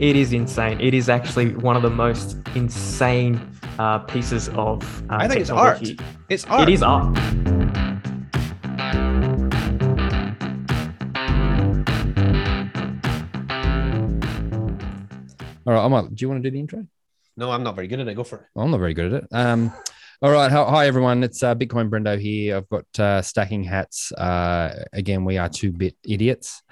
It is insane. It is actually one of the most insane uh, pieces of. Uh, I think it's art. It's art. It is art. All right, I might. Do you want to do the intro? No, I'm not very good at it. Go for it. Well, I'm not very good at it. Um, all right. Hi, hi everyone. It's uh, Bitcoin Brendo here. I've got uh, stacking hats. Uh, again, we are two bit idiots.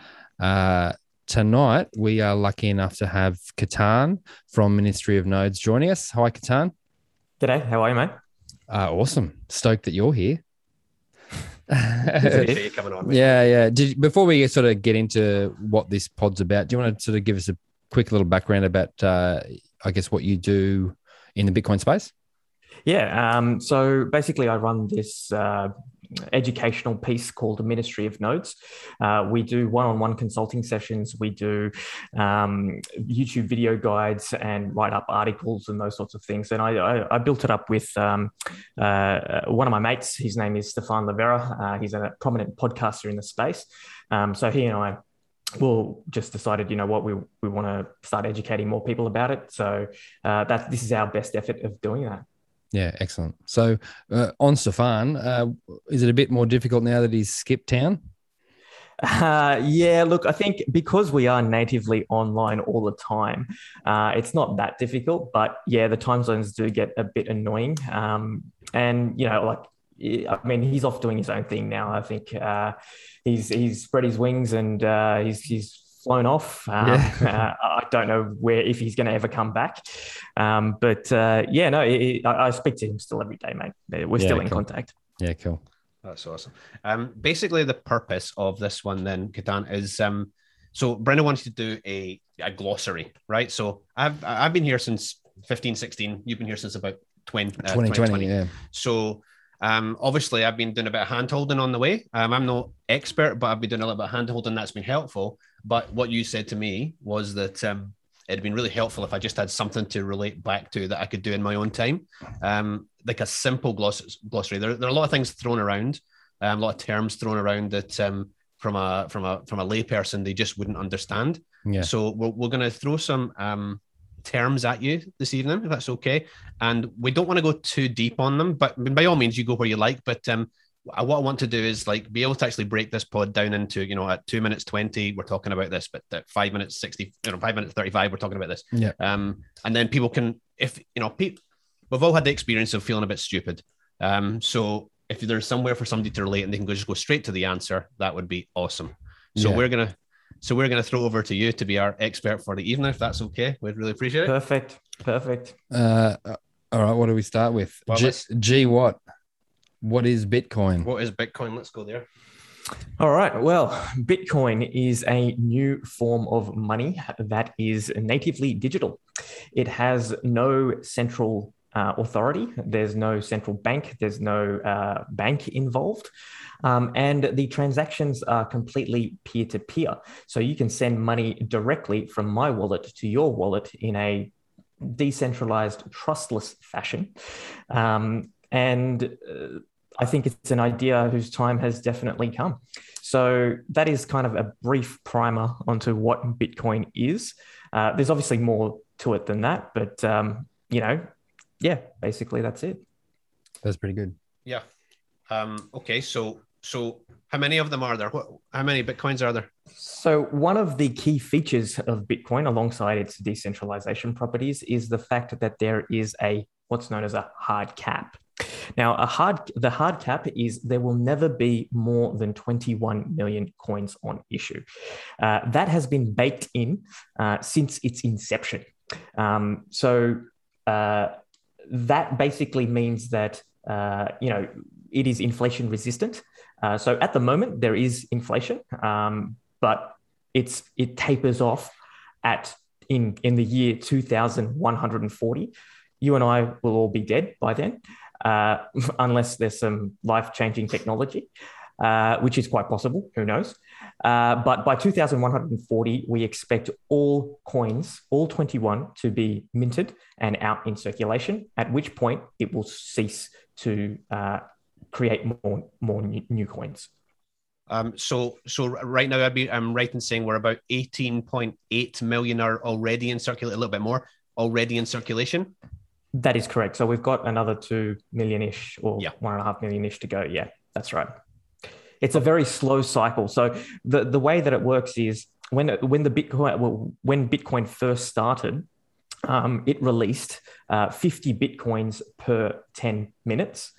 Uh, tonight, we are lucky enough to have Ketan from Ministry of Nodes joining us. Hi, Ketan. G'day. How are you, mate? Uh, awesome. Stoked that you're here. Coming on. yeah, yeah. Did, before we sort of get into what this pod's about, do you want to sort of give us a quick little background about, uh, I guess, what you do in the Bitcoin space? Yeah. Um, so basically, I run this uh, educational piece called the Ministry of Nodes. Uh, we do one-on-one consulting sessions. We do um, YouTube video guides and write up articles and those sorts of things. And I, I, I built it up with um, uh, one of my mates. His name is Stephan Livera. Uh, he's a prominent podcaster in the space. Um, so he and I well just decided you know what we we want to start educating more people about it so uh, that this is our best effort of doing that Yeah, excellent. So uh, on Stephan, uh, is it a bit more difficult now that he's skipped town? Uh, yeah, look, I think because we are natively online all the time, uh, it's not that difficult. But yeah, the time zones do get a bit annoying. Um, and you know, like, I mean, he's off doing his own thing now. I think uh, he's he's spread his wings and uh, he's he's flown off. Um, uh, I don't know where if he's going to ever come back. Um, but uh, yeah, no, it, it- I, I speak to him still every day, mate. We're Yeah, still in cool. contact. Yeah, cool. That's awesome. Um, basically, the purpose of this one then, Ketan, is um, so Brendan wants to do a, a glossary, right? So I've I've been here since 15, 16. You've been here since about 20, uh, 2020, yeah. So um, obviously, I've been doing a bit of hand holding on the way. Um, I'm no expert, but I've been doing a little bit of hand holding. That's been helpful. But what you said to me was that um, it'd been really helpful if I just had something to relate back to that I could do in my own time, um, like a simple gloss- glossary. There, there are a lot of things thrown around, um, a lot of terms thrown around that um, from a from a from a layperson they just wouldn't understand. Yeah. So we're, we're going to throw some um, terms at you this evening, if that's okay. And we don't want to go too deep on them, but by all means, you go where you like. But um, what I want to do is like be able to actually break this pod down into, you know, at two minutes twenty, we're talking about this, but at five minutes sixty, you know, five minutes thirty-five, we're talking about this. Yeah. Um, and then people can, if you know, pe- we've all had the experience of feeling a bit stupid. Um, so if there's somewhere for somebody to relate and they can go just go straight to the answer, that would be awesome. So Yeah. we're gonna, so we're gonna throw over to you to be our expert for the evening, if that's okay. We'd really appreciate it. Perfect. Perfect. Uh, uh, all right, what do we start with? Well, G, G what? What is Bitcoin? What is Bitcoin? Let's go there. All right. Well, Bitcoin is a new form of money that is natively digital. It has no central uh, authority, there's no central bank, there's no uh, bank involved. Um, and the transactions are completely peer to peer. So you can send money directly from my wallet to your wallet in a decentralized, trustless fashion. Um, and uh, I think it's an idea whose time has definitely come. So that is kind of a brief primer onto what Bitcoin is. Uh, there's obviously more to it than that, but um, you know, yeah, basically that's it. That's pretty good. Yeah. Um, okay. So, so how many of them are there? What, how many Bitcoins are there? So, one of the key features of Bitcoin, alongside its decentralization properties, is the fact that there is a what's known as a hard cap. Now, a hard the hard cap is there will never be more than 21 million coins on issue. Uh, that has been baked in uh, since its inception. Um, so uh, that basically means that uh, you know it is inflation resistant. Uh, so at the moment there is inflation, um, but it's it tapers off at in in the year 2140. You and I will all be dead by then, uh, unless there's some life changing technology, uh, which is quite possible. Who knows? Uh, but by 2140, we expect all coins, all 21, to be minted and out in circulation. At which point it will cease to uh, create more more new, new coins. Um, so so right now I'd be I'm right in saying we're about 18.8 million are already in circulation, a little bit more already in circulation. That is correct. So we've got another two million ish or Yeah. one and a half million ish to go. Yeah, that's right. It's a very slow cycle. So the, the way that it works is when when the Bitcoin well, when Bitcoin first started, um, it released uh, 50 Bitcoins per 10 minutes.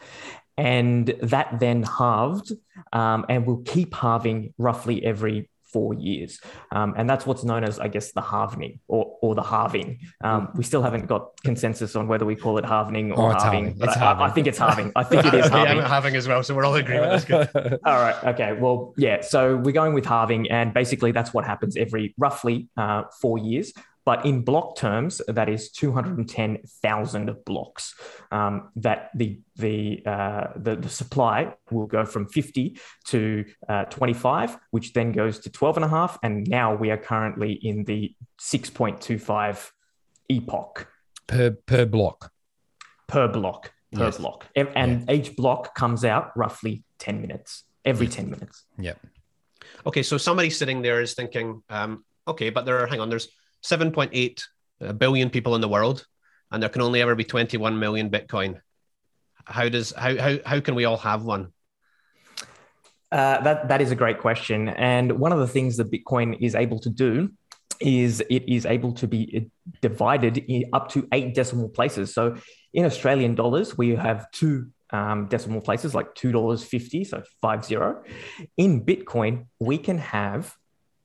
And that then halved um, and will keep halving roughly every four years. Um, and that's what's known as, I guess, the halvening or, or the halving. Um, we still haven't got consensus on whether we call it halvening or Oh, it's halving. halving. It's I, I think it's halving. I think it is Yeah, halving. I'm having as well, so we're all in agreement. All right. Okay. Well, yeah. So we're going with halving, and basically that's what happens every roughly uh, four years. But in block terms, that is 210,000 blocks. Um, that the the, uh, the the supply will go from 50 to uh, 25, which then goes to 12 and a half, and now we are currently in the 6.25 epoch per per block. per block per Yes. block, and, and each block comes out roughly 10 minutes every 10 minutes. Yeah. Okay, so somebody sitting there is thinking, um, okay, but there are, hang on, there's 7.8 uh, people in the world, and there can only ever be 21 million Bitcoin. How does how how how can we all have one? Uh, that that is a great question, and one of the things that Bitcoin is able to do is it is able to be divided in up to eight decimal places. So in Australian dollars, we have two um, decimal places, like two dollars fifty, so five zero. In Bitcoin, we can have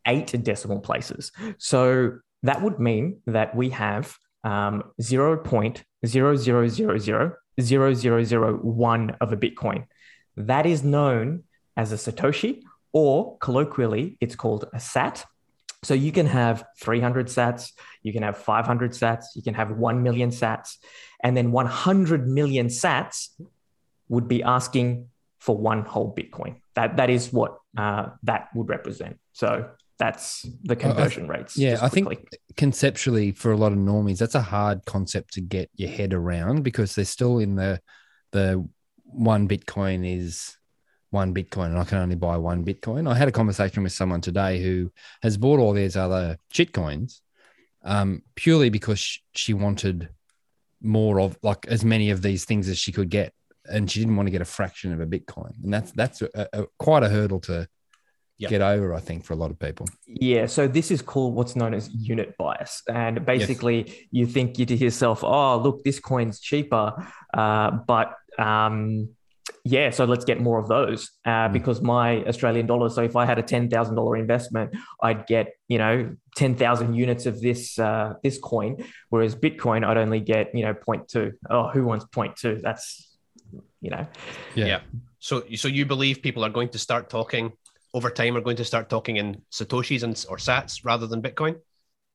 eight decimal places. So that would mean that we have um, zero point zero zero zero zero zero zero zero one of a Bitcoin. That is known as a Satoshi, or colloquially, it's called a SAT. So you can have 300 sats, you can have 500 sats, you can have 1 million sats, and then 100 million sats would be asking for one whole Bitcoin. That, that is what uh, that would represent. So that's the conversion rates. yeah, I think- conceptually for a lot of normies that's a hard concept to get your head around because they're still in the the one bitcoin is one bitcoin and i can only buy one bitcoin i had a conversation with someone today who has bought all these other shit coins um, purely because sh- she wanted more of like as many of these things as she could get and she didn't want to get a fraction of a bitcoin and that's that's a, a, quite a hurdle to Yeah. get over i think for a lot of people Yeah, so this is called what's known as unit bias. And basically, you think you to yourself, oh, look, this coin's cheaper. Uh, but um, yeah, so let's get more of those uh, Mm. because my Australian dollar. So if I had a $10,000 investment, I'd get, you know, 10,000 units of this uh, this coin. Whereas Bitcoin, I'd only get, you know, 0.2. Oh, who wants 0.2? That's, you know, yeah, Yeah. So so you believe people are going to start talking over time are going to start talking in satoshis and or sats rather than Bitcoin?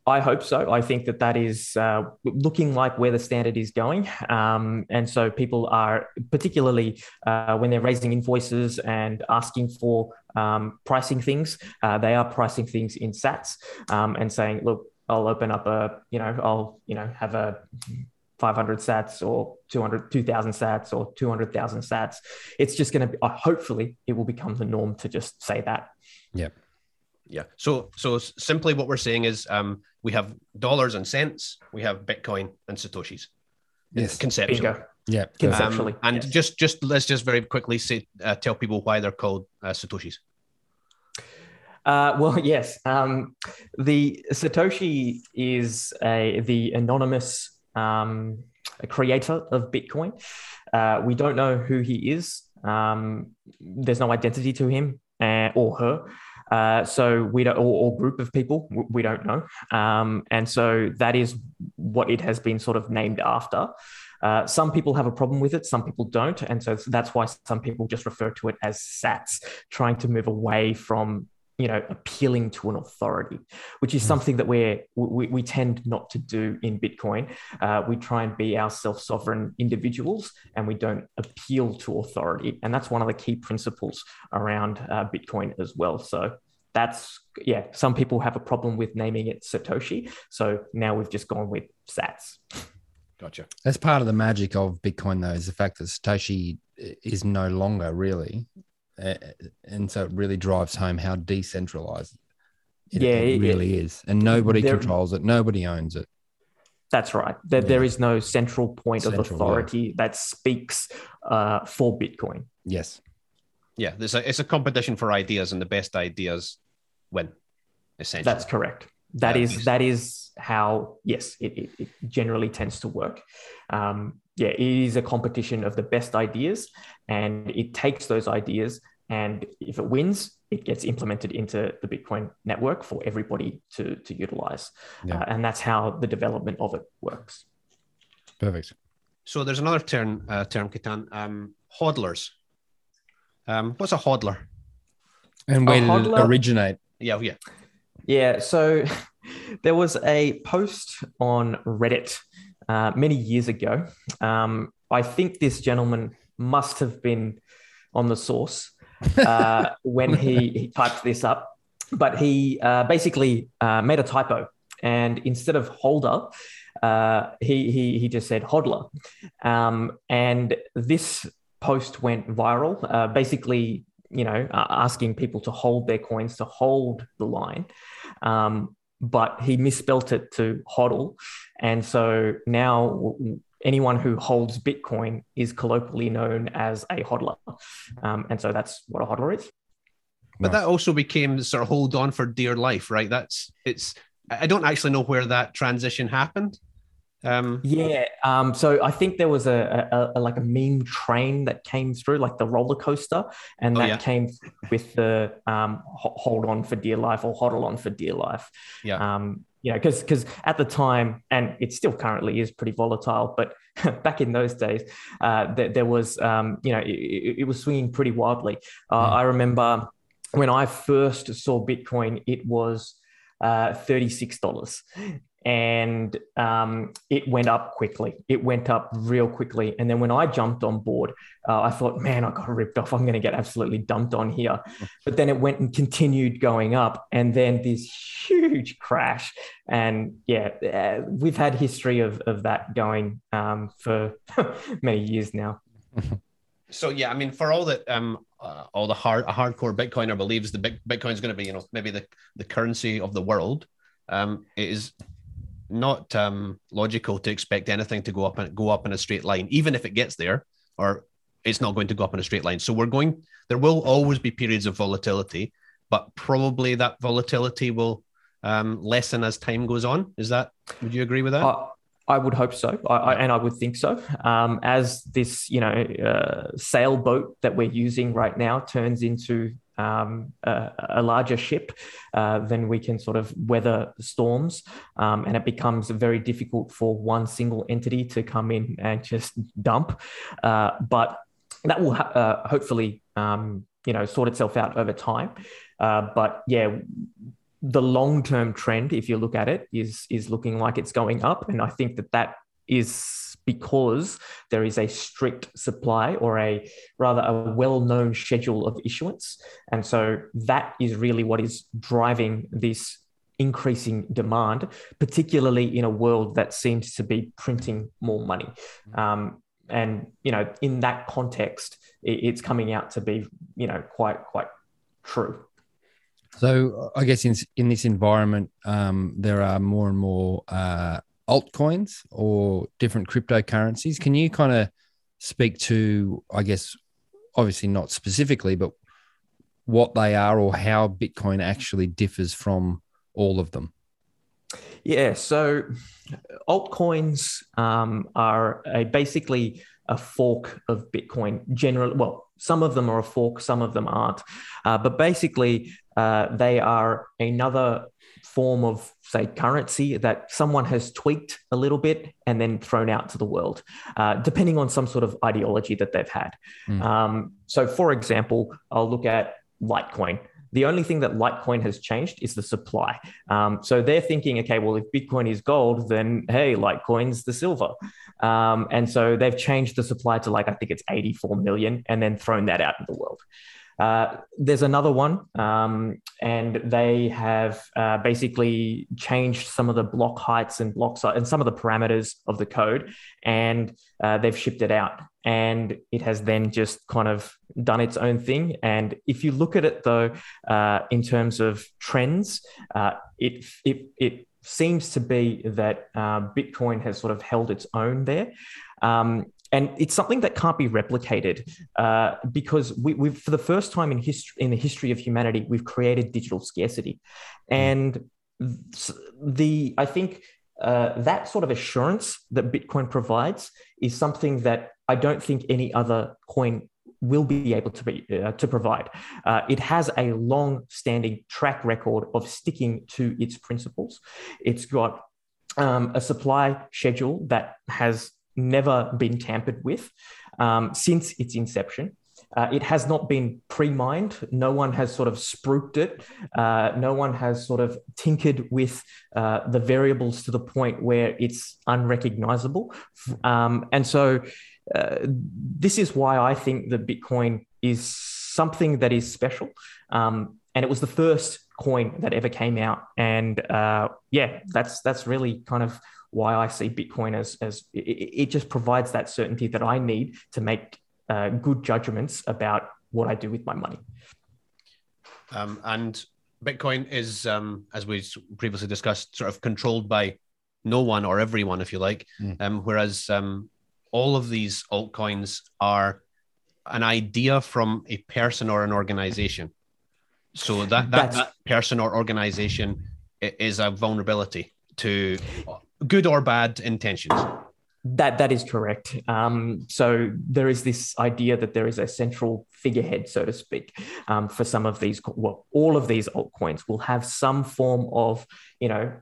I hope so. I think that that is uh, looking like where the standard is going. Um, and so people are, particularly uh, when they're raising invoices and asking for um, pricing things, uh, they are pricing things in sats um, and saying, look, I'll open up a, you know, I'll, you know, have a 500 sats or 200, 2000 sats or 200,000 sats. It's just going to be, uh, hopefully, it will become the norm to just say that. Yeah. Yeah so so simply what we're saying is um, we have dollars and cents, we have Bitcoin and satoshis. Yes. Conceptually. Bingo. yeah Concept- Um, Conceptually, and yes. just just let's just very quickly say uh, tell people why they're called uh, satoshis. Uh, well, yes. Um, the Satoshi is a the anonymous um, a creator of Bitcoin. Uh, we don't know who he is. Um, there's no identity to him uh, or her. Uh, so we don't, or, or group of people, we don't know. Um, and so that is what it has been sort of named after. Uh, some people have a problem with it, some people don't. And so that's why some people just refer to it as SATs, trying to move away from you know appealing to an authority which is Mm. something that we're we, we tend not to do in bitcoin. Uh, we try and be our self-sovereign individuals and we don't appeal to authority. And that's one of the key principles around uh, bitcoin as well. So that's yeah some people have a problem with naming it satoshi. So now we've just gone with sats. Gotcha. That's part of the magic of Bitcoin, though, is the fact that Satoshi is no longer really and so it really drives home how decentralized it, Yeah, it it- really is, and nobody there- controls it, nobody owns it. That's right. There, there is no central point of Central, yeah. authority that speaks uh, for Bitcoin. Yes, Yeah, there's a it's a competition for ideas, and the best ideas win. Essentially, That's correct. That Yeah, is yes. that is how yes, it, it, it generally tends to work. Um, yeah, it is a competition of the best ideas, and it takes those ideas, and if it wins, it gets implemented into the Bitcoin network for everybody to to utilize, Yeah. uh, and that's how the development of it works. perfect. So there's another term, uh, term, Ketan, um, hodlers. Um, what's a hodler? And where did it originate? Yeah, yeah. Yeah, so there was a post on Reddit uh, many years ago. Um, I think this gentleman must have been on the source uh, when he, he typed this up, but he uh, basically uh, made a typo. And instead of holder, uh, he, he, he just said hodler. Um, and this post went viral, uh, basically, you know, uh, asking people to hold their coins, to hold the line. Um, but he misspelt it to hodl. And so now anyone who holds Bitcoin is colloquially known as a hodler. Um, and so that's what a hodler is. But that also became sort of hold on for dear life, right? That's it's. I I don't actually know where that transition happened. Um, Yeah. Um, so I think there was a, a, a like a meme train that came through, like the roller coaster, and Oh, that yeah. came with the um, hold on for dear life or hodl on for dear life. Yeah. Um, you know, because because at the time, and it still currently is pretty volatile, but back in those days, uh, there, there was um, you know it, it, was swinging pretty wildly. Uh, Mm. I remember when I first saw Bitcoin, it was uh, thirty six dollars and um, it went up quickly. It went up real quickly. And then when I jumped on board, uh, I thought, man, I got ripped off. I'm going to get absolutely dumped on here. But then it went and continued going up. And then this huge crash. And yeah, uh, we've had history of, of that going um, for many years now. so yeah, I mean, for all that, um, uh, all the hard hardcore Bitcoiner believes the Bit- Bitcoin is going to be, you know, maybe the the currency of the world. Um, it is not um logical to expect anything to go up and go up in a straight line, even if it gets there, or it's not going to go up in a straight line. So we're going. There will always be periods of volatility, but probably that volatility will um, lessen as time goes on. Is that? Would you agree with that? I, I would hope so, I, I, and I would think so. Um, as this, you know, uh, sailboat that we're using right now turns into um, a, a larger ship, uh, then we can sort of weather storms, um, and it becomes very difficult for one single entity to come in and just dump. Uh, but that will ha- uh, hopefully, um, you know, sort itself out over time. Uh, but yeah, the long-term trend, if you look at it, is is looking like it's going up, and I think that that is because there is a strict supply or a rather a well-known schedule of issuance, and so that is really what is driving this increasing demand, particularly in a world that seems to be printing more money. Um, and you know, in that context, it, it's coming out to be you know quite quite true. So I guess in in this environment, um, there are more and more uh, altcoins or different cryptocurrencies. Can you kind of speak to, I guess, obviously not specifically, but what they are or how Bitcoin actually differs from all of them? Yeah, so altcoins um, are a, basically a fork of Bitcoin. Generally, well, some of them are a fork, some of them aren't. Uh, but basically, uh, they are another form of, say, currency that someone has tweaked a little bit and then thrown out to the world, uh, depending on some sort of ideology that they've had. Mm. Um, so, for example, I'll look at Litecoin. The only thing that Litecoin has changed is the supply. Um, so they're thinking, okay, well, if Bitcoin is gold, then hey, Litecoin's the silver. Um, and so they've changed the supply to like, I think it's 84 million and then thrown that out in the world. Uh, there's another one, um, and they have uh, basically changed some of the block heights and block size and some of the parameters of the code, and uh, they've shipped it out. And it has then just kind of done its own thing. And if you look at it though, uh, in terms of trends, uh, it it it seems to be that Bitcoin has sort of held its own there. Um, and it's something that can't be replicated uh, because we, have for the first time in history in the history of humanity we've created digital scarcity. And the i think uh, that sort of assurance that bitcoin provides is something that i don't think any other coin will be able to be uh, to provide. Uh, it has a long standing track record of sticking to its principles. It's got um, a supply schedule that has never been tampered with um, since its inception. Uh, it has not been pre-mined. No one has sort of spruiked it. Uh, no one has sort of tinkered with uh, the variables to the point where it's unrecognizable. Um, and so, uh, this is why I think that Bitcoin is something that is special. Um, and it was the first coin that ever came out. And uh, yeah, that's that's really kind of why I see Bitcoin as as it, it just provides that certainty that I need to make uh, good judgments about what I do with my money. Um, and Bitcoin is, um, as we previously discussed, sort of controlled by no one or everyone, if you like. Mm. Um, whereas um, all of these altcoins are an idea from a person or an organization. So that that, that person or organization is a vulnerability to good or bad intentions. That that is correct. Um, so there is this idea that there is a central figurehead, so to speak, um, for some of these. Well, all of these altcoins will have some form of, you know,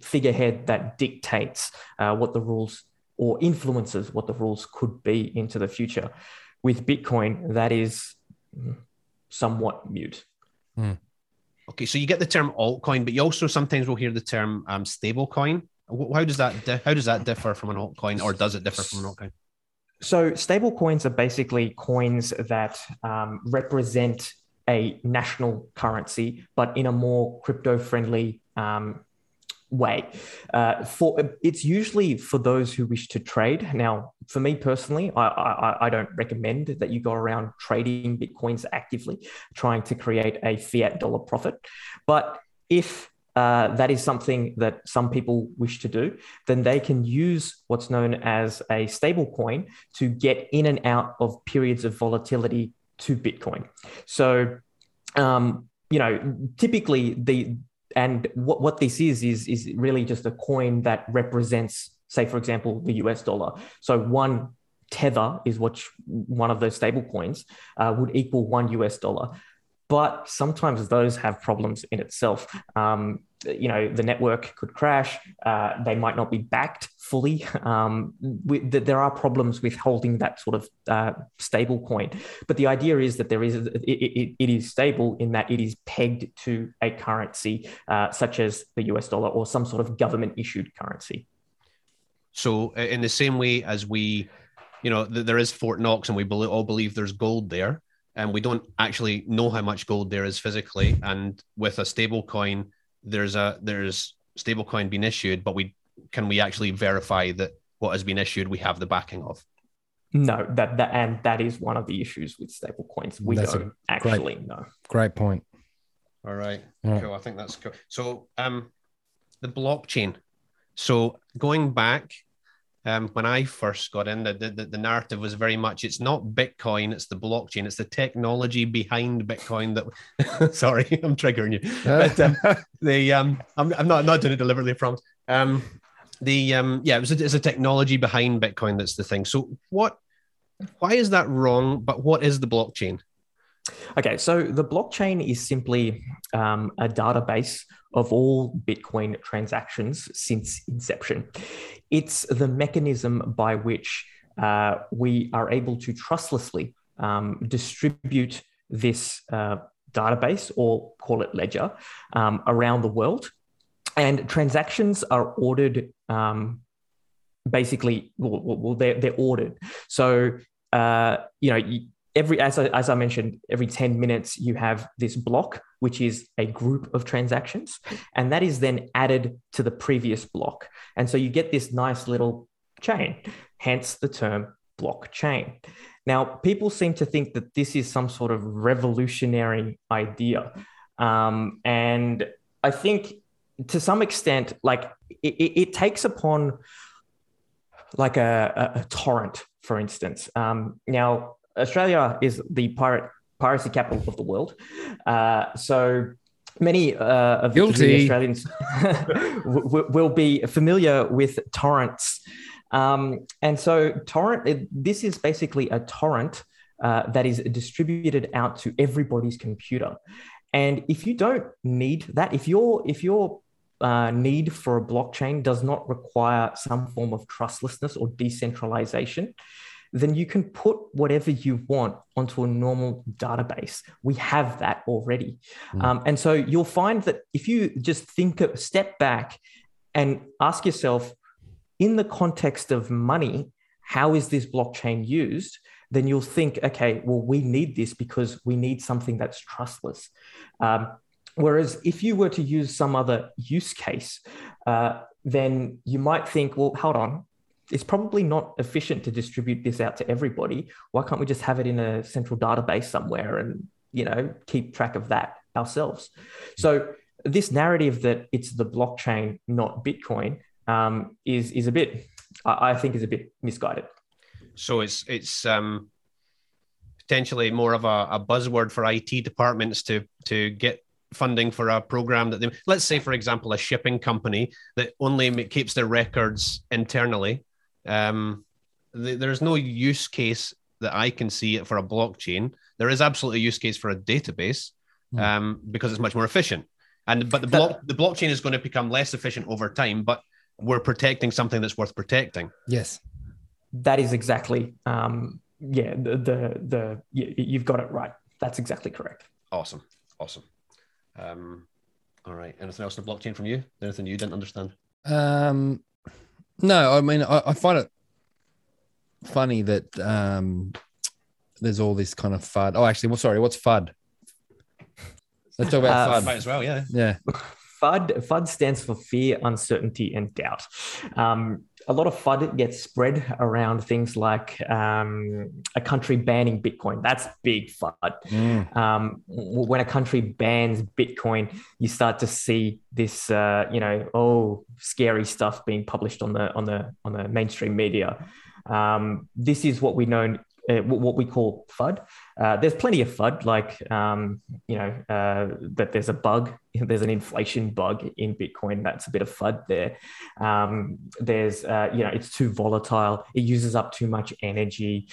figurehead that dictates uh, what the rules or influences what the rules could be into the future. With Bitcoin, that is somewhat mute. Hmm. Okay, so you get the term altcoin, but you also sometimes will hear the term um, stablecoin. How does that di- how does that differ from an altcoin, or does it differ from an altcoin? So stable coins are basically coins that um, represent a national currency, but in a more crypto friendly um, way. Uh, for it's usually for those who wish to trade. Now, for me personally, I, I, I don't recommend that you go around trading bitcoins actively, trying to create a fiat dollar profit. But if uh, that is something that some people wish to do, then they can use what's known as a stable coin to get in and out of periods of volatility to Bitcoin. So, um, you know, typically the and what, what this is is is really just a coin that represents, say, for example, the US dollar. So one tether is what one of those stable coins uh, would equal one US dollar but sometimes those have problems in itself. Um, you know, the network could crash. Uh, they might not be backed fully. Um, we, there are problems with holding that sort of uh, stable coin. But the idea is that there is it, it, it is stable in that it is pegged to a currency uh, such as the US dollar or some sort of government issued currency. So, in the same way as we, you know, there is Fort Knox, and we all believe there's gold there and we don't actually know how much gold there is physically. And with a stable coin, there's a there's stable coin being issued, but we can we actually verify that what has been issued we have the backing of? No, that that and that is one of the issues with stable coins. We that's don't actually great, know. Great point. All right. Yeah. Cool. I think that's cool. So um the blockchain. So going back um, when I first got in, the, the, the narrative was very much it's not Bitcoin, it's the blockchain, it's the technology behind Bitcoin that. sorry, I'm triggering you. But um, the um, I'm, I'm not I'm not doing it deliberately, I promise. Um, the um, yeah, it was a, it's a technology behind Bitcoin that's the thing. So what? Why is that wrong? But what is the blockchain? Okay, so the blockchain is simply um, a database of all Bitcoin transactions since inception. It's the mechanism by which uh, we are able to trustlessly um, distribute this uh, database or call it ledger um, around the world. And transactions are ordered um, basically, well, well they're, they're ordered. So, uh, you know, every as I, as I mentioned, every 10 minutes you have this block, which is a group of transactions, and that is then added to the previous block. And so you get this nice little chain, hence the term blockchain. Now, people seem to think that this is some sort of revolutionary idea. Um, and I think to some extent, like it, it takes upon like a, a, torrent, for instance. Um, now, Australia is the pirate piracy capital of the world. Uh, so many uh, of Guilty. the Australians w- will be familiar with torrents. Um, and so, torrent, this is basically a torrent uh, that is distributed out to everybody's computer. And if you don't need that, if your if your uh, need for a blockchain does not require some form of trustlessness or decentralization, then you can put whatever you want onto a normal database. We have that already. Mm. Um, and so you'll find that if you just think of step back and ask yourself, in the context of money, how is this blockchain used? Then you'll think, okay, well, we need this because we need something that's trustless. Um, whereas if you were to use some other use case, uh, then you might think, well, hold on, it's probably not efficient to distribute this out to everybody. Why can't we just have it in a central database somewhere and you know keep track of that ourselves? So this narrative that it's the blockchain, not Bitcoin, um, is is a bit, I, think, is a bit misguided. So it's it's um, potentially more of a, a buzzword for IT departments to to get funding for a program that they let's say for example a shipping company that only keeps their records internally um, th- there's no use case that i can see for a blockchain there is absolutely a use case for a database Hmm. um, because it's much more efficient and but the block the blockchain is going to become less efficient over time but we're protecting something that's worth protecting Yes. That is exactly, um, yeah, the the the you, you've got it right. That's exactly correct. Awesome. Awesome. Um, all right. Anything else on the blockchain from you? Anything you didn't understand? Um, no, I mean, I, I find it funny that um, there's all this kind of FUD. Oh, actually, well, sorry, what's FUD? Let's talk about Uh, FUD. Might as well, yeah. Yeah. FUD FUD stands for fear, uncertainty, and doubt. Um, a lot of FUD gets spread around things like um, a country banning Bitcoin. That's big FUD. Mm. um, when a country bans Bitcoin, you start to see this, uh, you know, oh, scary stuff being published on the on the on the mainstream media. Um, this is what we know, uh, what we call FUD. Uh, there's plenty of FUD, like um, you know uh, that there's a bug, there's an inflation bug in Bitcoin. That's a bit of FUD there. Um, there's uh, you know it's too volatile. It uses up too much energy.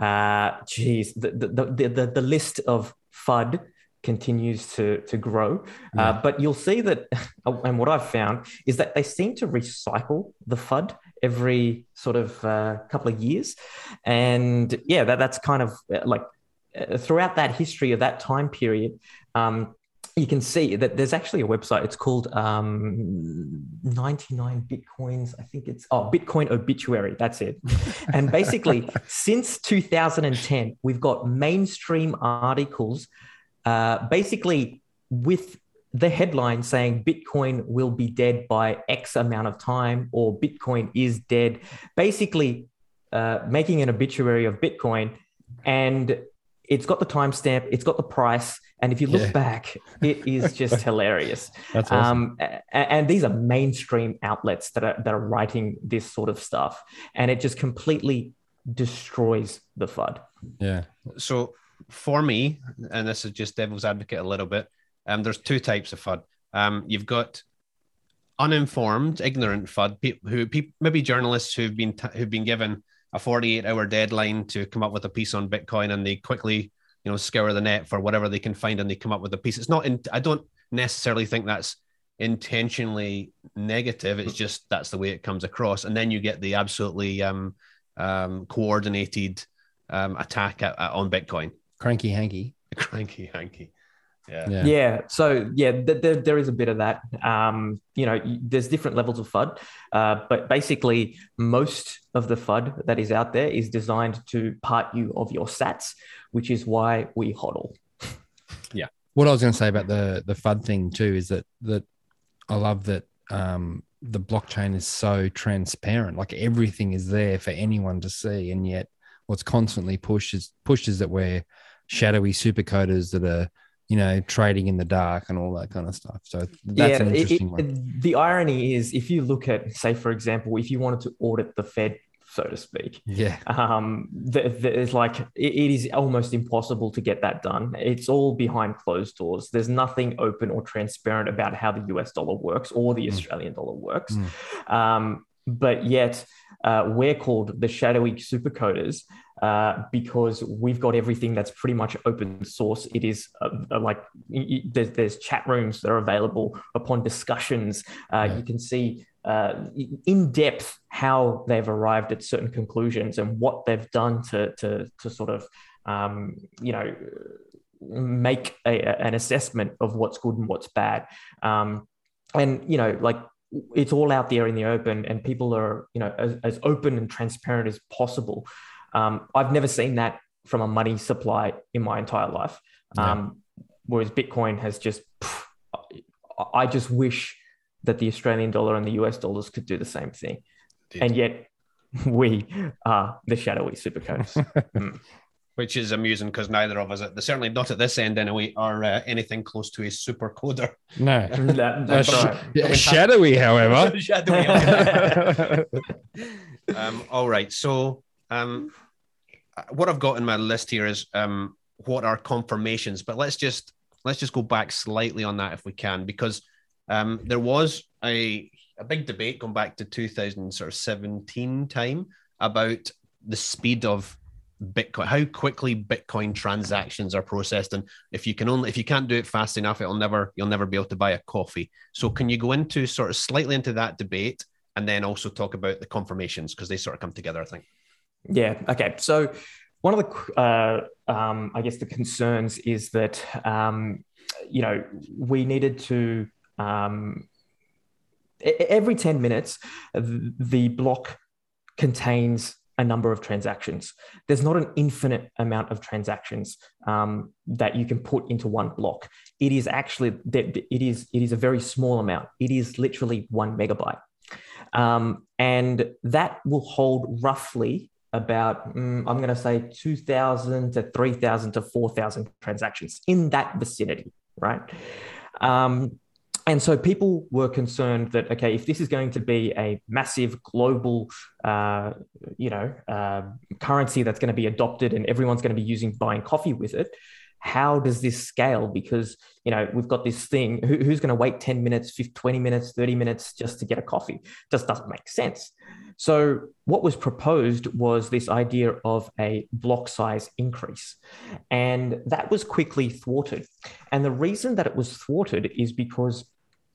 Uh, geez, the the, the the list of FUD continues to to grow. Yeah. Uh, but you'll see that, and what I've found is that they seem to recycle the FUD every sort of uh, couple of years, and yeah, that that's kind of uh, like uh, throughout that history of that time period. Um, you can see that there's actually a website. It's called um, 99 Bitcoins. I think it's, oh, Bitcoin Obituary. That's it. And basically, since 2010, we've got mainstream articles uh, basically with the headline saying Bitcoin will be dead by X amount of time or Bitcoin is dead, basically uh, making an obituary of Bitcoin. And it's got the timestamp, it's got the price. And if you look Yeah. back, it is just hilarious. That's awesome. Um, and these are mainstream outlets that are, that are writing this sort of stuff. And it just completely destroys the FUD. yeah. So for me, and this is just devil's advocate a little bit, um, there's two types of FUD. Um, you've got uninformed, ignorant FUD, pe- who maybe journalists who've been t- who've been given a 48 hour deadline to come up with a piece on Bitcoin, and they quickly, you know, scour the net for whatever they can find, and they come up with a piece. It's not. In- I don't necessarily think that's intentionally negative. It's just that's the way it comes across, and then you get the absolutely um, um, coordinated um, attack at, at, on Bitcoin. Cranky hanky. Cranky hanky. Yeah. Yeah. Yeah. So yeah, th- there, there is a bit of that. Um, you know, there's different levels of FUD, uh, but basically most of the FUD that is out there is designed to part you of your Sats, which is why we hodl. Yeah. What I was going to say about the the FUD thing too is that that I love that um, the blockchain is so transparent. Like everything is there for anyone to see, and yet what's constantly pushed is pushed is that we're shadowy supercoders that are you know trading in the dark and all that kind of stuff. So that's an interesting it- one. The irony is, if you look at, say, for example, if you wanted to audit the Fed, so to speak, Yeah, um, th- there's like it, it is almost impossible to get that done. It's all behind closed doors. There's nothing open or transparent about how the US dollar works or the Mm. Australian dollar works. Mm. Um, but yet, uh, we're called the shadowy supercoders uh, because we've got everything that's pretty much open source. It is uh, uh, like there's, there's chat rooms that are available upon discussions. Uh, Yeah. You can see uh, in depth how they've arrived at certain conclusions and what they've done to to, to sort of um, you know make a, an assessment of what's good and what's bad. Um, and you know, like it's all out there in the open, and people are you know as, as open and transparent as possible. Um, I've never seen that from a money supply in my entire life. Yeah. Um, whereas Bitcoin has just, pff, I just wish that the Australian dollar and the US dollars could do the same thing. Indeed. And yet we are the shadowy supercoders. Which is amusing because neither of us, at, certainly not at this end anyway, are uh, anything close to a super coder. no. That- that's sh- right. yeah, shadowy, however. Shadowy. um, all right. So, um, uh, what I've got in my list here is um, what are confirmations, but let's just let's just go back slightly on that if we can, because um, there was a a big debate going back to 2017 time about the speed of Bitcoin, how quickly Bitcoin transactions are processed, and if you can only if you can't do it fast enough, it'll never you'll never be able to buy a coffee. So can you go into sort of slightly into that debate, and then also talk about the confirmations because they sort of come together, I think. Yeah. Okay. So one of the, uh, um, I guess, the concerns is that um, you know we needed to um, every ten minutes the, the block contains a number of transactions. There's not an infinite amount of transactions um, that you can put into one block. It is actually that it is it is a very small amount. It is literally one megabyte, um, and that will hold roughly about mm, I'm going to say 2,000 to 3,000 to 4,000 transactions in that vicinity, right? Um, and so people were concerned that okay, if this is going to be a massive global, uh, you know, uh, currency that's going to be adopted and everyone's going to be using buying coffee with it, how does this scale? Because you know we've got this thing. Who, who's going to wait ten minutes, 50, 20 minutes, thirty minutes just to get a coffee? Just doesn't make sense. So what was proposed was this idea of a block size increase, and that was quickly thwarted. And the reason that it was thwarted is because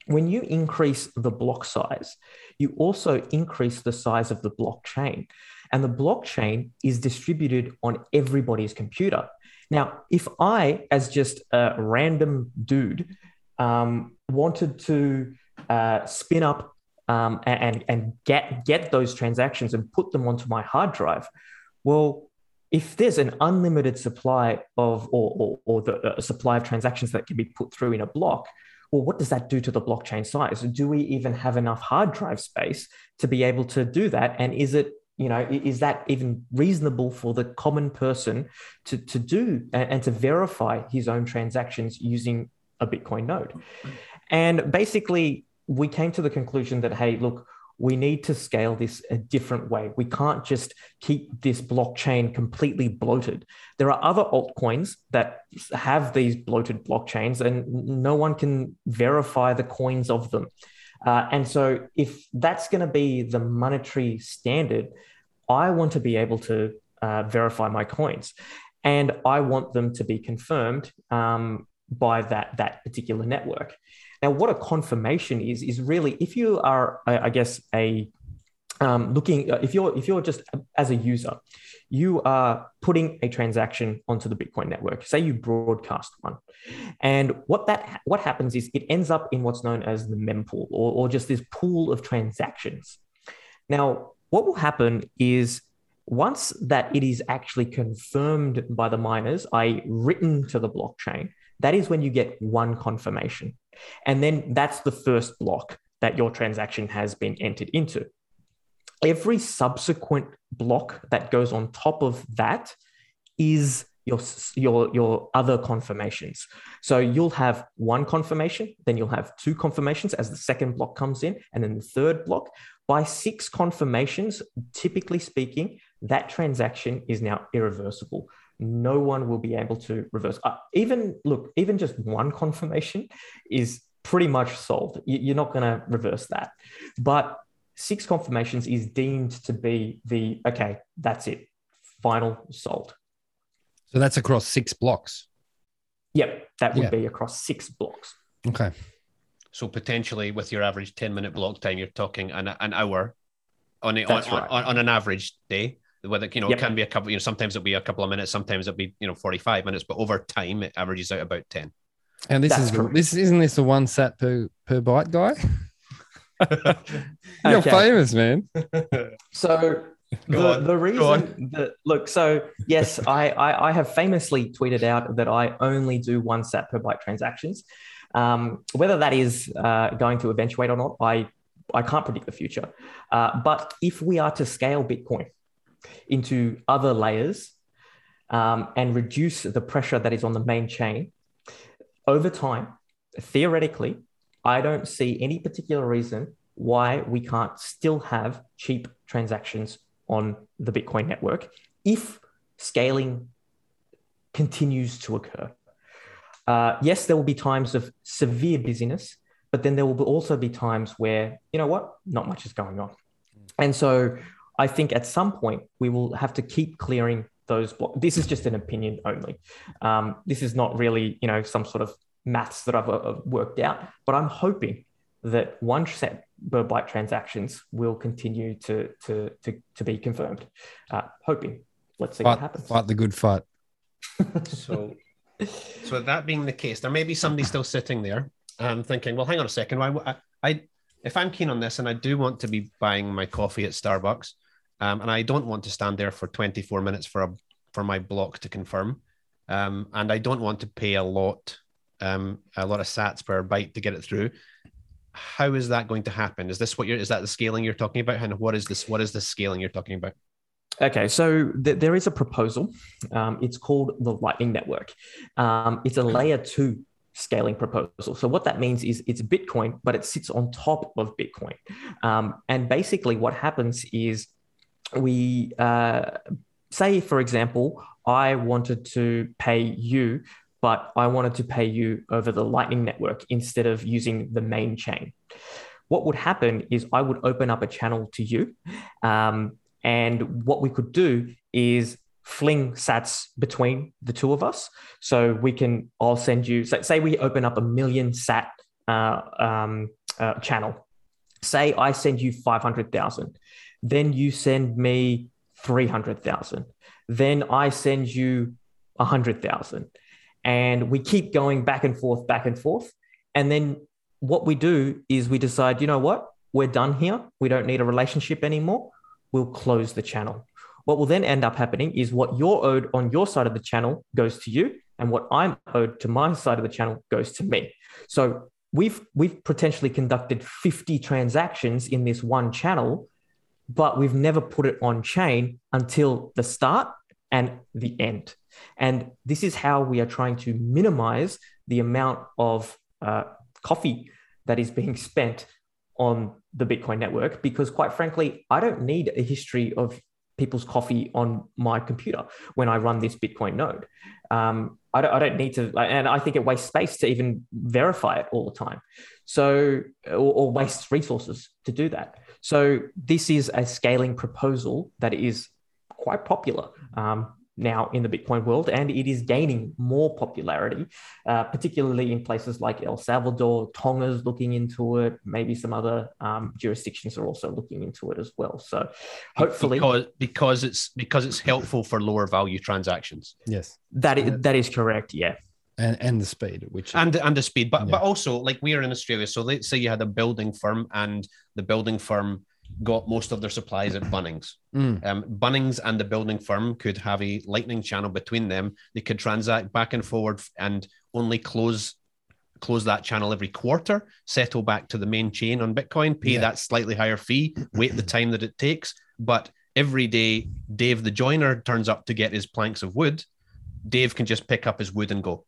when you increase the block size, you also increase the size of the blockchain. And the blockchain is distributed on everybody's computer. Now, if I, as just a random dude, um, wanted to uh, spin up um, and, and get, get those transactions and put them onto my hard drive, well, if there's an unlimited supply of or, or, or the a supply of transactions that can be put through in a block, well, what does that do to the blockchain size? Do we even have enough hard drive space to be able to do that? And is it, you know, is that even reasonable for the common person to, to do and, and to verify his own transactions using a Bitcoin node? And basically, we came to the conclusion that, hey, look, we need to scale this a different way. We can't just keep this blockchain completely bloated. There are other altcoins that have these bloated blockchains, and no one can verify the coins of them. Uh, and so, if that's going to be the monetary standard, I want to be able to uh, verify my coins, and I want them to be confirmed um, by that that particular network. Now, what a confirmation is is really if you are, I guess, a um, looking uh, if you're if you're just as a user you are putting a transaction onto the bitcoin network. Say you broadcast one. And what that what happens is it ends up in what's known as the mempool or, or just this pool of transactions. Now what will happen is once that it is actually confirmed by the miners i written to the blockchain that is when you get one confirmation. And then that's the first block that your transaction has been entered into every subsequent block that goes on top of that is your, your, your other confirmations. So you'll have one confirmation, then you'll have two confirmations as the second block comes in, and then the third block. By six confirmations, typically speaking, that transaction is now irreversible. No one will be able to reverse. Uh, even look, even just one confirmation is pretty much solved. You're not going to reverse that. But six confirmations is deemed to be the okay, that's it, final sold. So that's across six blocks. Yep, that would yeah. be across six blocks. Okay. So potentially, with your average ten minute block time, you're talking an, an hour on, a, on, right. on, on, an average day. Whether you know yep. it can be a couple, you know, sometimes it'll be a couple of minutes, sometimes it'll be you know forty five minutes, but over time it averages out about ten. And this That's is true. this isn't this a one sat per per byte guy? You're famous, man. So the, the reason that look, so yes, I, I, I have famously tweeted out that I only do one sat per byte transactions. Um, whether that is uh, going to eventuate or not, I I can't predict the future. Uh, but if we are to scale Bitcoin into other layers um, and reduce the pressure that is on the main chain over time, theoretically, I don't see any particular reason why we can't still have cheap transactions on the Bitcoin network if scaling continues to occur. Uh, yes, there will be times of severe busyness, but then there will also be times where, you know what, not much is going on. And so I think at some point we will have to keep clearing those blocks. This is just an opinion only. Um, this is not really, you know, some sort of maths that I've uh, worked out, but I'm hoping that one sat per byte transactions will continue to to to, to be confirmed. Uh, hoping. Let's see fight, what happens. Fight the good fight. so, so that being the case, there may be somebody still sitting there um, thinking, well, hang on a second. I, I, if I'm keen on this and I do want to be buying my coffee at Starbucks, um, and I don't want to stand there for 24 minutes for a for my block to confirm, um, and I don't want to pay a lot um, a lot of sats per byte to get it through. How is that going to happen? Is this what you're? Is that the scaling you're talking about? And what is this? What is the scaling you're talking about? Okay, so th- there is a proposal. Um, it's called the Lightning Network. Um, it's a layer two scaling proposal. So what that means is it's Bitcoin, but it sits on top of Bitcoin. Um, and basically, what happens is we uh, say, for example, I wanted to pay you but I wanted to pay you over the Lightning Network instead of using the main chain. What would happen is I would open up a channel to you. Um, and what we could do is fling sats between the two of us. So we can, I'll send you, say we open up a million sat uh, um, uh, channel. Say I send you 500,000. Then you send me 300,000. Then I send you 100,000 and we keep going back and forth, back and forth. And then what we do is we decide, you know what, we're done here. We don't need a relationship anymore. We'll close the channel. What will then end up happening is what you're owed on your side of the channel goes to you, and what I'm owed to my side of the channel goes to me. So we've we've potentially conducted 50 transactions in this one channel, but we've never put it on chain until the start and the end. And this is how we are trying to minimize the amount of uh, coffee that is being spent on the Bitcoin network because, quite frankly, I don't need a history of people's coffee on my computer when I run this Bitcoin node. Um, I, don't, I don't need to, and I think it wastes space to even verify it all the time. So, or, or wastes resources to do that. So, this is a scaling proposal that is quite popular. Um, now in the Bitcoin world, and it is gaining more popularity, uh, particularly in places like El Salvador. Tonga's looking into it. Maybe some other um, jurisdictions are also looking into it as well. So, hopefully, because, because it's because it's helpful for lower value transactions. Yes, that is, that is correct. Yeah. And, and the speed, which and and the speed, but Yeah. but also like we are in Australia. So let's say you had a building firm, and the building firm got most of their supplies at Bunnings. Mm, Um, Bunnings and the building firm could have a lightning channel between them. They could transact back and forward and only close close that channel every quarter, settle back to the main chain on Bitcoin, pay Yeah. that slightly higher fee, wait the time that it takes. But every day Dave the joiner turns up to get his planks of wood, Dave can just pick up his wood and go.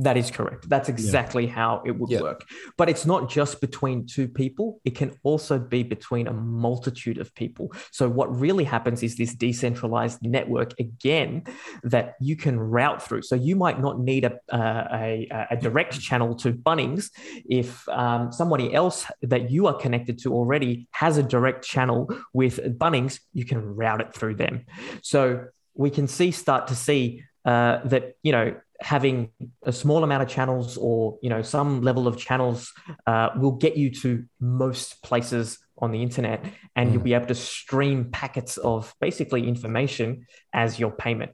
That is correct. That's exactly how it would Yeah. work. But it's not just between two people, it can also be between a multitude of people. So, what really happens is this decentralized network again that you can route through. So, you might not need a, a, a, a direct channel to Bunnings if um, somebody else that you are connected to already has a direct channel with Bunnings, you can route it through them. So, we can see, start to see uh, that, you know, having a small amount of channels or you know some level of channels uh, will get you to most places on the internet and Mm. you'll be able to stream packets of basically information as your payment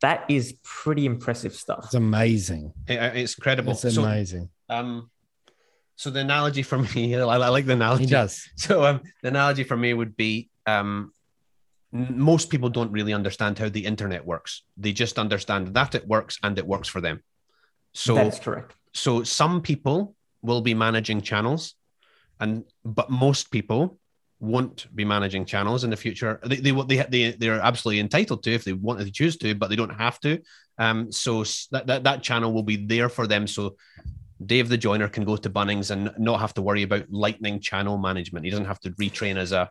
that is pretty impressive stuff it's amazing. It- it's incredible. It's So, amazing. um, so the analogy for me, I, I like the analogy. He does. So um, the analogy for me would be um, n- most people don't really understand how the internet works. They just understand that it works and it works for them. So that's correct so some people will be managing channels, and but most people won't be managing channels in the future. They they they they they're absolutely entitled to if they want to choose to, but they don't have to. Um, so that that, that channel will be there for them. So. Dave the joiner can go to Bunnings and not have to worry about lightning channel management. He doesn't have to retrain as a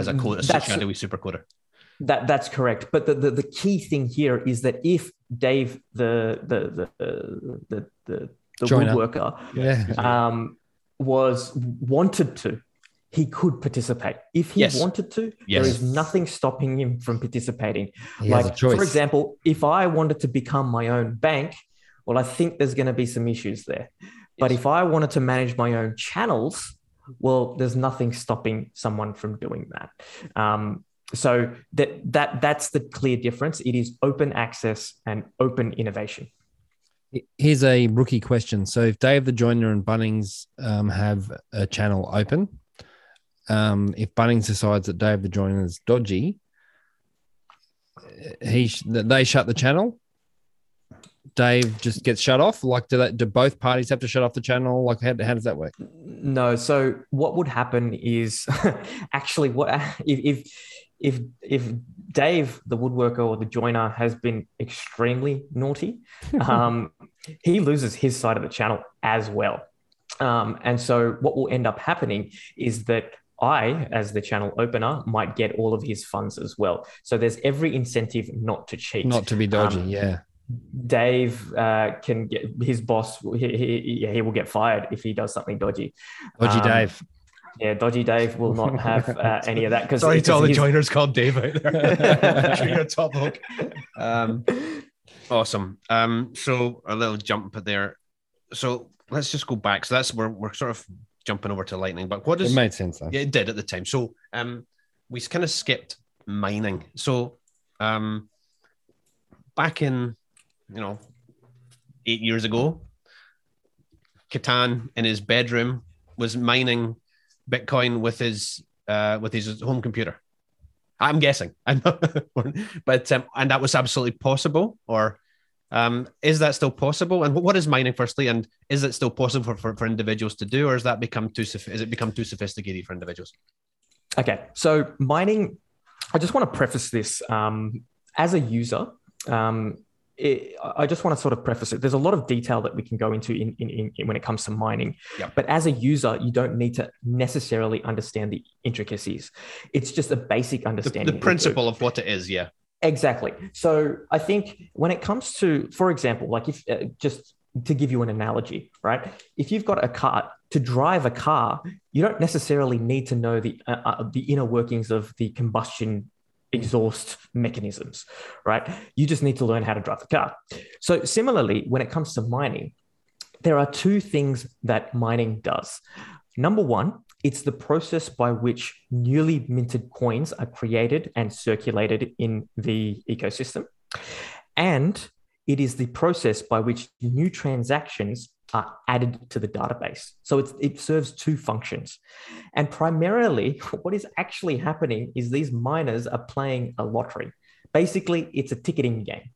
as a code, a That's- shadowy supercoder. that that's correct but the, the, the key thing here is that if dave the the the the the, the woodworker Yeah. um, was wanted to, he could participate. If he Yes. wanted to, Yes. there is nothing stopping him from participating. He like, for example, if I wanted to become my own bank, well, I think there's going to be some issues there. But if I wanted to manage my own channels, well, there's nothing stopping someone from doing that. Um, so that that that's the clear difference. It is open access and open innovation. Here's a rookie question. So, if Dave the Joiner and Bunnings um, have a channel open, um, if Bunnings decides that Dave the Joiner is dodgy, he they shut the channel. Dave just gets shut off. Like, do that? Do both parties have to shut off the channel? Like, how, how does that work? No. So what would happen is actually what if if if if Dave, the woodworker or the joiner, has been extremely naughty, um, he loses his side of the channel as well. Um, and so what will end up happening is that I, as the channel opener, might get all of his funds as well. So there's every incentive not to cheat. Not to be dodgy. Um, yeah. Dave uh, can get his boss. He, he, he will get fired if he does something dodgy. Dodgy um, Dave. Yeah, Dodgy Dave will not have uh, any of that because Sorry to all the he's- joiners called Dave out there. Sure you're a top hook. Um, awesome. Um, so a little jump there. So let's just go back. So that's where we're sort of jumping over to lightning. But what It is made sense though. yeah, it did at the time. So um, we kind of skipped mining. So um, back in you know eight years ago, Ketan in his bedroom was mining Bitcoin with his uh, with his home computer. I'm guessing, but um, and that was absolutely possible. Or um, is that still possible? And what is mining, firstly? And is it still possible for, for, for individuals to do, or has that become too is it become too sophisticated for individuals? Okay, so mining. I just want to preface this um, as a user. Um, it, I just want to sort of preface it. There's a lot of detail that we can go into in, in, in when it comes to mining. Yep. But as a user, you don't need to necessarily understand the intricacies. It's just a basic understanding. the do. principle of what it is, yeah. Exactly. So I think when it comes to, for example, like if uh, just to give you an analogy, right? If you've got a car to drive a car, you don't necessarily need to know the uh, uh, the inner workings of the combustion exhaust mechanisms, right? You just need to learn how to drive the car. So, similarly, when it comes to mining, there are two things that mining does. Number one, it's the process by which newly minted coins are created and circulated in the ecosystem. And it is the process by which new transactions are added to the database. So it serves two functions. And primarily, what is actually happening is these miners are playing a lottery. Basically, it's a ticketing game.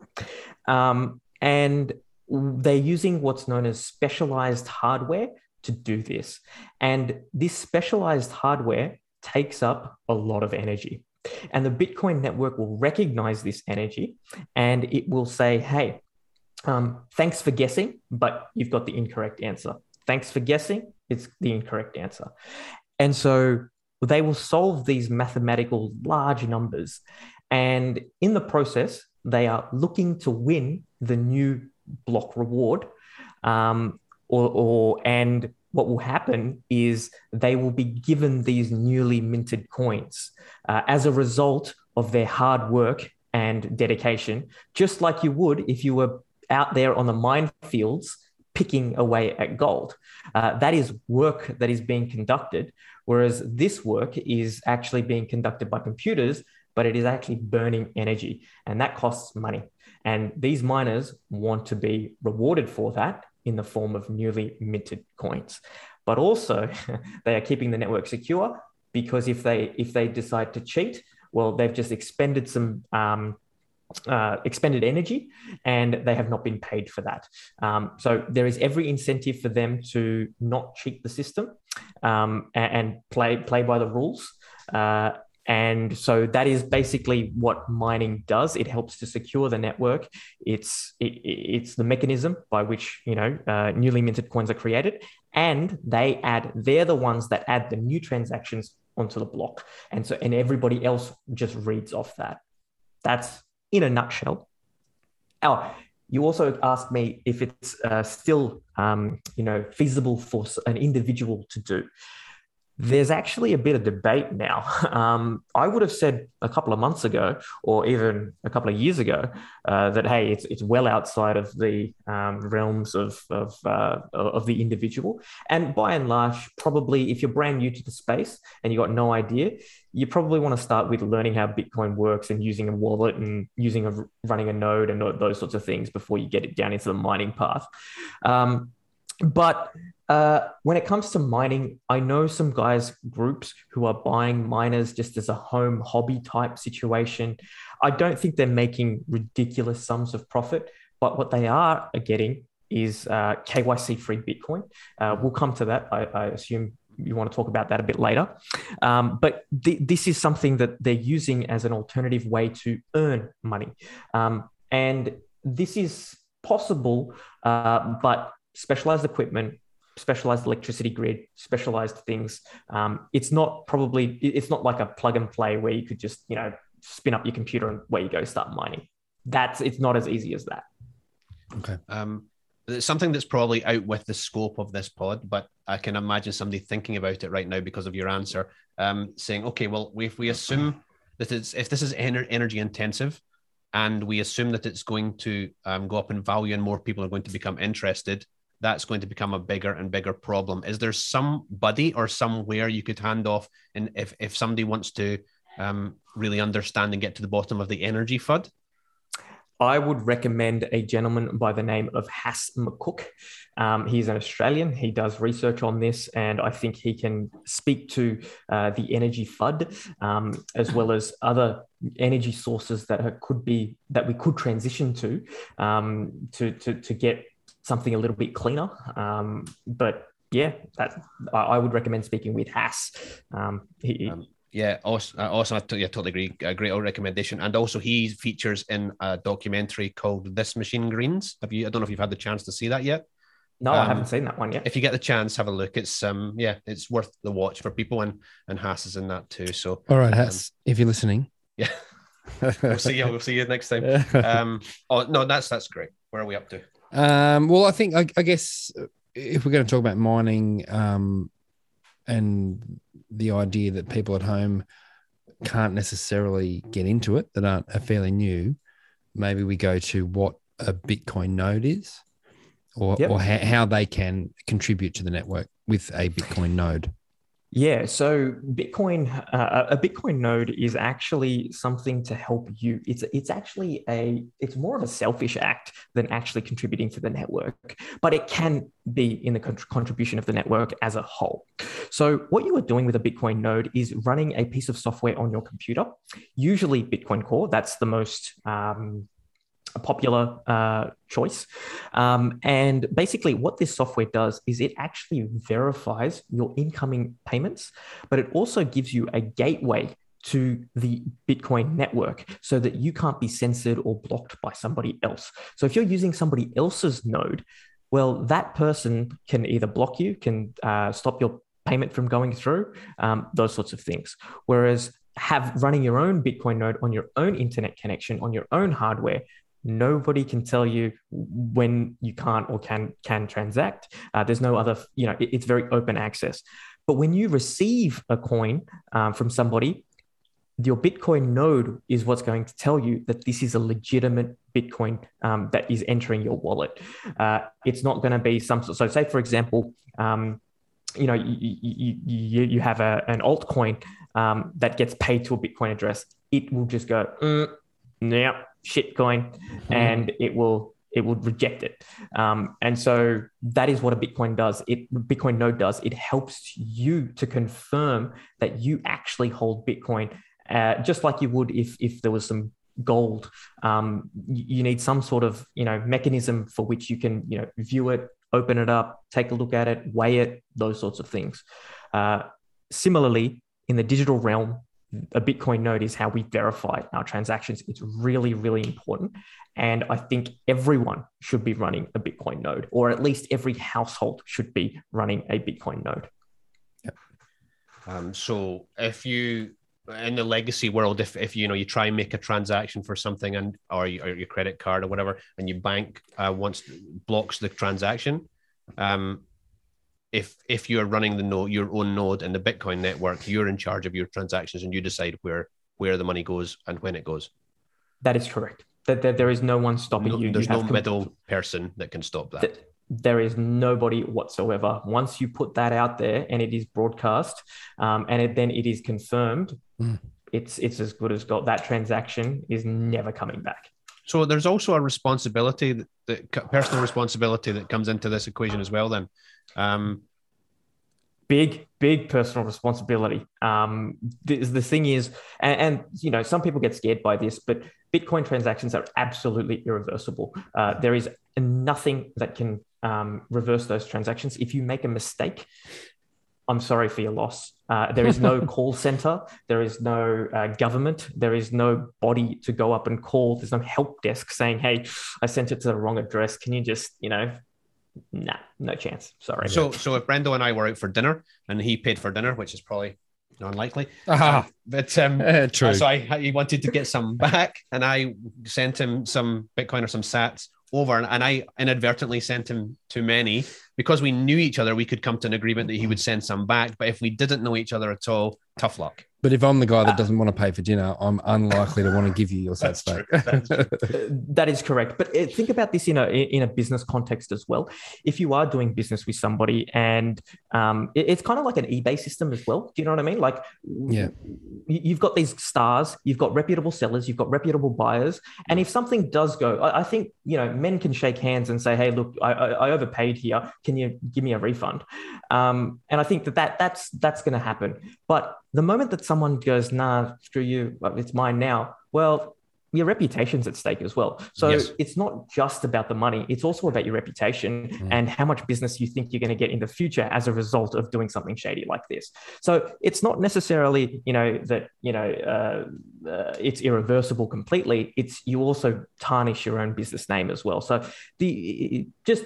Um, and they're using what's known as specialized hardware to do this. And this specialized hardware takes up a lot of energy. And the Bitcoin network will recognize this energy and it will say, hey, um, thanks for guessing, but you've got the incorrect answer. Thanks for guessing, it's the incorrect answer. And so they will solve these mathematical large numbers. And in the process, they are looking to win the new block reward. Um, or, or and what will happen is they will be given these newly minted coins uh, as a result of their hard work and dedication, just like you would if you were out there on the minefields picking away at gold. Uh, that is work that is being conducted, whereas this work is actually being conducted by computers, but it is actually burning energy, and that costs money. And these miners want to be rewarded for that in the form of newly minted coins. But also, they are keeping the network secure because if they if they decide to cheat, well, they've just expended some um, uh, expended energy and they have not been paid for that. Um, so there is every incentive for them to not cheat the system um, and, and, play play by the rules. Uh, and so that is basically what mining does. It helps to secure the network. It's it, it's the mechanism by which you know uh, newly minted coins are created, and they add. They're the ones that add the new transactions onto the block, and so and everybody else just reads off that. That's in a nutshell. Oh, you also asked me if it's uh, still um, you know feasible for an individual to do there's actually a bit of debate now. Um, I would have said a couple of months ago, or even a couple of years ago, uh, that hey, it's it's well outside of the um, realms of of uh, of the individual. And by and large, probably if you're brand new to the space and you got no idea, you probably want to start with learning how Bitcoin works and using a wallet and using a running a node and those sorts of things before you get it down into the mining path. Um, but uh, when it comes to mining, I know some guys, groups who are buying miners just as a home hobby type situation. I don't think they're making ridiculous sums of profit, but what they are getting is uh, KYC free Bitcoin. Uh, we'll come to that. I, I, assume you want to talk about that a bit later. Um, but th- this is something that they're using as an alternative way to earn money. Um, and this is possible, uh, but specialized equipment specialized electricity grid, specialized things. Um, it's not probably it's not like a plug and play where you could just you know spin up your computer and where you go start mining. That's it's not as easy as that. Okay. Um, it's something that's probably out with the scope of this pod, but I can imagine somebody thinking about it right now because of your answer, um, saying, okay, well, if we assume that it's if this is ener- energy intensive, and we assume that it's going to um, go up in value and more people are going to become interested, that's going to become a bigger and bigger problem. Is there somebody or somewhere you could hand off, and if if somebody wants to um, really understand and get to the bottom of the energy FUD? I would recommend a gentleman by the name of Hass McCook. Um, he's an Australian. He does research on this, and I think he can speak to uh, the energy FUD um, as well as other energy sources that could be that we could transition to um, to, to to get something a little bit cleaner. Um, but yeah, that I, I, would recommend speaking with Hass. Um, he, um, yeah, awesome. Uh, awesome. I t- yeah, totally agree. A great recommendation. And also, he features in a documentary called "This Machine Greens." Have you? I don't know if you've had the chance to see that yet. No, um, I haven't seen that one yet. If you get the chance, have a look. It's um, yeah, it's worth the watch for people, and and Hass is in that too. So, all right, Hass, um, if you're listening, yeah, we'll see you. We'll see you next time. um, oh no, that's that's great. Where are we up to? Um, well, I think I, I, guess if we're going to talk about mining um, and the idea that people at home can't necessarily get into it that aren't are fairly new, maybe we go to what a Bitcoin node is, or Yep. or how, how they can contribute to the network with a Bitcoin node. Yeah, so Bitcoin, uh, a Bitcoin node is actually something to help you. It's it's actually a it's more of a selfish act than actually contributing to the network, but it can be in the con- contribution of the network as a whole. So what you are doing with a Bitcoin node is running a piece of software on your computer, usually Bitcoin Core. That's the most um, popular uh, choice. Um, and basically, what this software does is it actually verifies your incoming payments, but it also gives you a gateway to the Bitcoin network so that you can't be censored or blocked by somebody else. So if you're using somebody else's node, well, that person can either block you, can uh, stop your payment from going through, um, those sorts of things. Whereas have running your own Bitcoin node on your own internet connection on your own hardware nobody can tell you when you can't or can can transact. Uh, there's no other you know it- it's very open access. But when you receive a coin um, from somebody your bitcoin node is what's going to tell you that this is a legitimate bitcoin um, that is entering your wallet. Uh, it's not going to be some so say for example um, you know you, you, you, you have a, an altcoin um, that gets paid to a bitcoin address. It will just go mm, yeah shitcoin and it will it will reject it. Um, and so that is what a bitcoin does. It bitcoin node does. It helps you to confirm that you actually hold bitcoin uh, just like you would if if there was some gold. Um, you, you need some sort of you know mechanism for which you can you know view it open it up take a look at it weigh it those sorts of things. Uh, similarly in the digital realm a Bitcoin node is how we verify our transactions. It's really, really important. And I think everyone should be running a Bitcoin node, or at least every household should be running a Bitcoin node. Um, so if you in the legacy world, if, if you know you try and make a transaction for something and or, you, or your credit card or whatever, and your bank uh, once blocks the transaction, um, if if you're running the node, your own node in the Bitcoin network, you're in charge of your transactions and you decide where where the money goes and when it goes. That is correct. That, that there is no one stopping No- you. there's you no have com- middle person that can stop that. Th- there is nobody whatsoever. Once you put that out there and it is broadcast, um, and it, then it is confirmed, Mm. it's it's as good as gold. That transaction is never coming back. So there's also a responsibility that, that personal responsibility that comes into this equation as well. Then, um, big big personal responsibility. Um the, the thing is and, and you know some people get scared by this but bitcoin transactions are absolutely irreversible. Uh, there is nothing that can um, reverse those transactions. If you make a mistake i'm sorry for your loss. Uh, there is no call center. There is no uh, government. There is no body to go up and call. There's no help desk saying hey i sent it to the wrong address. Can you just you know nah no chance. Sorry. So so if Brendo and I were out for dinner and he paid for dinner, which is probably unlikely, Ah, but um, eh, true. so I he wanted to get some back, and I sent him some Bitcoin or some Sats over, and I inadvertently sent him too many because we knew each other. We could come to an agreement that he would send some back, but if we didn't know each other at all, tough luck. But if I'm the guy that doesn't want to pay for dinner, I'm unlikely to want to give you your That's sats true. back. Uh, That is correct. But uh, think about this in a in a business context as well. If you are doing business with somebody, and um, it- it's kind of like an eBay system as well. Do you know what I mean? Like, Yeah. you've got these stars, you've got reputable sellers, you've got reputable buyers, and if something does go, I, I think you know men can shake hands and say, "Hey, look, I, I, I overpaid here. Can you give me a refund?" Um, and I think that, that that's that's going to happen. But the moment that someone goes, "Nah, screw you, it's mine now," well, your reputation's at stake as well. So Yes. it's not just about the money; it's also about your reputation Mm. and how much business you think you're going to get in the future as a result of doing something shady like this. So it's not necessarily, you know, that you know uh, uh, it's irreversible completely. It's you also tarnish your own business name as well. So the just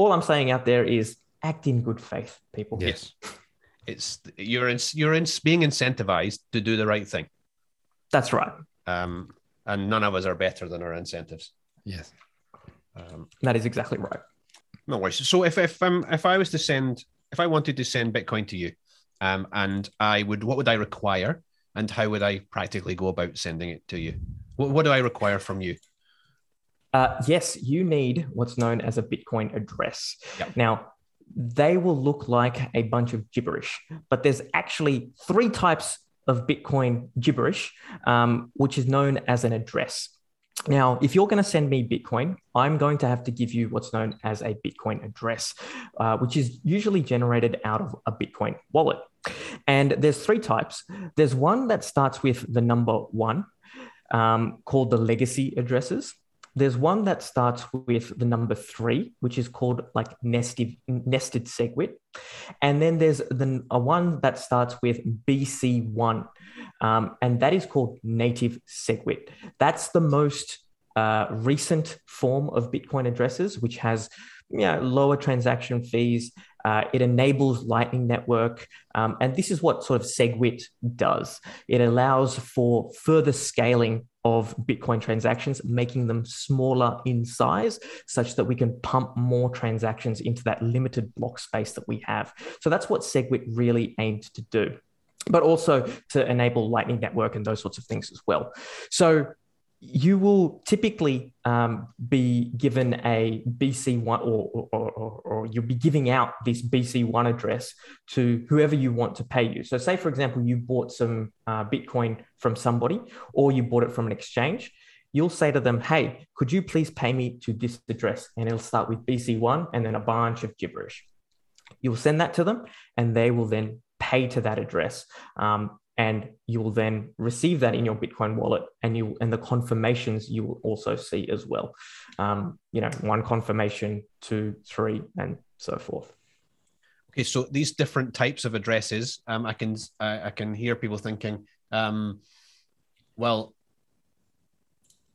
all I'm saying out there is act in good faith, people. Yes, it's you're in, you're in, being incentivized to do the right thing, That's right. um, and none of us are better than our incentives. yes. Um, That is exactly right. No worries. So if if um if I was to send if I wanted to send Bitcoin to you, um, and I would what would I require? and how would I practically go about sending it to you? What, what do I require from you? Uh, yes, you need what's known as a Bitcoin address. Yep. Now, they will look like a bunch of gibberish, but there's actually three types of Bitcoin gibberish, um, which is known as an address. Now, if you're going to send me Bitcoin, I'm going to have to give you what's known as a Bitcoin address, uh, which is usually generated out of a Bitcoin wallet. And there's three types. There's one that starts with the number one, um, called the legacy addresses. There's one that starts with the number three, which is called like nested nested SegWit, and then there's the a one that starts with BC1, um, and that is called native SegWit. That's the most uh, recent form of Bitcoin addresses, which has you know, lower transaction fees. Uh, it enables Lightning Network. Um, and this is what sort of SegWit does it allows for further scaling of Bitcoin transactions, making them smaller in size such that we can pump more transactions into that limited block space that we have. So that's what SegWit really aimed to do. But also to enable Lightning Network and those sorts of things as well. So you will typically um, be given a BC1 or, or, or, or, you'll be giving out this BC1 address to whoever you want to pay you. So, say, for example, you bought some uh, Bitcoin from somebody or you bought it from an exchange. You'll say to them, Hey, could you please pay me to this address? And it'll start with BC1 and then a bunch of gibberish. You'll send that to them and they will then pay to that address. Um, and you will then receive that in your Bitcoin wallet, and you and the confirmations you will also see as well. Um, you know, one confirmation, two, three, and so forth. Okay, so these different types of addresses, um, I can uh, I can hear people thinking, um, well,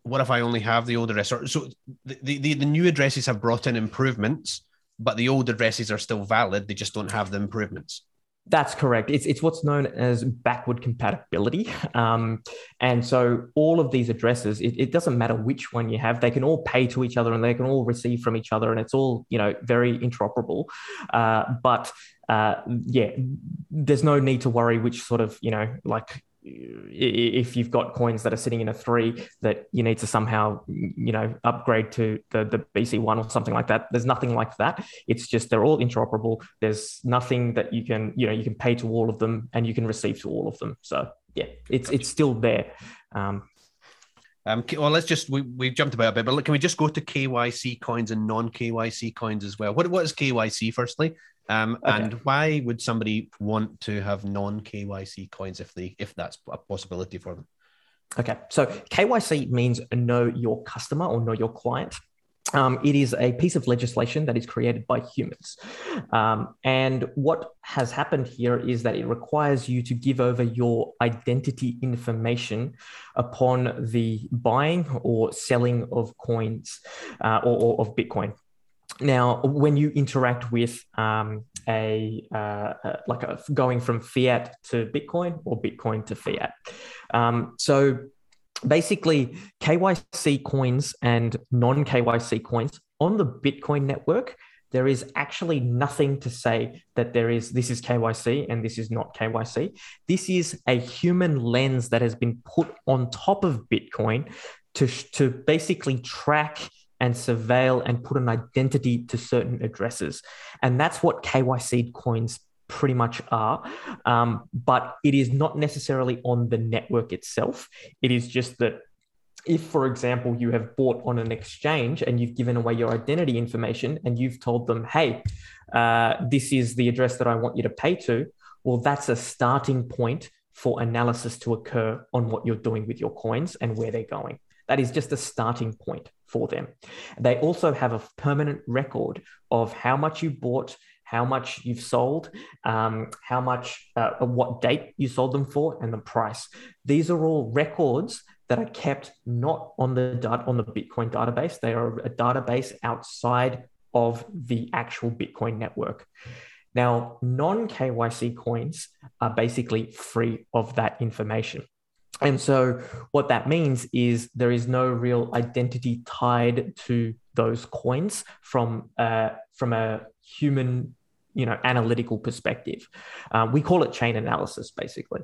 what if I only have the old address? So the, the the new addresses have brought in improvements, but the old addresses are still valid. They just don't have the improvements. That's correct. It's, it's what's known as backward compatibility. Um, and so all of these addresses, it, it, doesn't matter which one you have, they can all pay to each other and they can all receive from each other. And it's all, you know, very interoperable. Uh, but uh, yeah, there's no need to worry which sort of, you know, like if you've got coins that are sitting in a three that you need to somehow you know upgrade to the, the bc1 or something like that there's nothing like that it's just they're all interoperable there's nothing that you can you know you can pay to all of them and you can receive to all of them so yeah it's it's still there um, um, well, let's just we we've jumped about a bit, but look, can we just go to KYC coins and non KYC coins as well? What what is KYC firstly? Um, okay. And why would somebody want to have non KYC coins if they if that's a possibility for them? Okay, so KYC means know your customer or know your client. Um, it is a piece of legislation that is created by humans. Um, and what has happened here is that it requires you to give over your identity information upon the buying or selling of coins uh, or, or, of Bitcoin. Now, when you interact with um, a uh, uh, like a, going from fiat to Bitcoin or Bitcoin to fiat, um, so basically KYC coins and non KYC coins on the Bitcoin network, there is actually nothing to say that there is this is KYC and this is not KYC. This is a human lens that has been put on top of Bitcoin to, to basically track and surveil and put an identity to certain addresses. And that's what KYC coins pretty much are. Um, but it is not necessarily on the network itself. It is just that if, for example, you have bought on an exchange and you've given away your identity information and you've told them, hey, uh, this is the address that I want you to pay to, well, that's a starting point for analysis to occur on what you're doing with your coins and where they're going. That is just a starting point for them. They also have a permanent record of how much you bought, how much you've sold, um, how much, uh, what date you sold them for, and the price. These are all records that are kept not on the on the Bitcoin database. They are a database outside of the actual Bitcoin network. Now, non KYC coins are basically free of that information. And so, what that means is there is no real identity tied to those coins from uh, from a human you know analytical perspective. Um, we call it chain analysis, basically,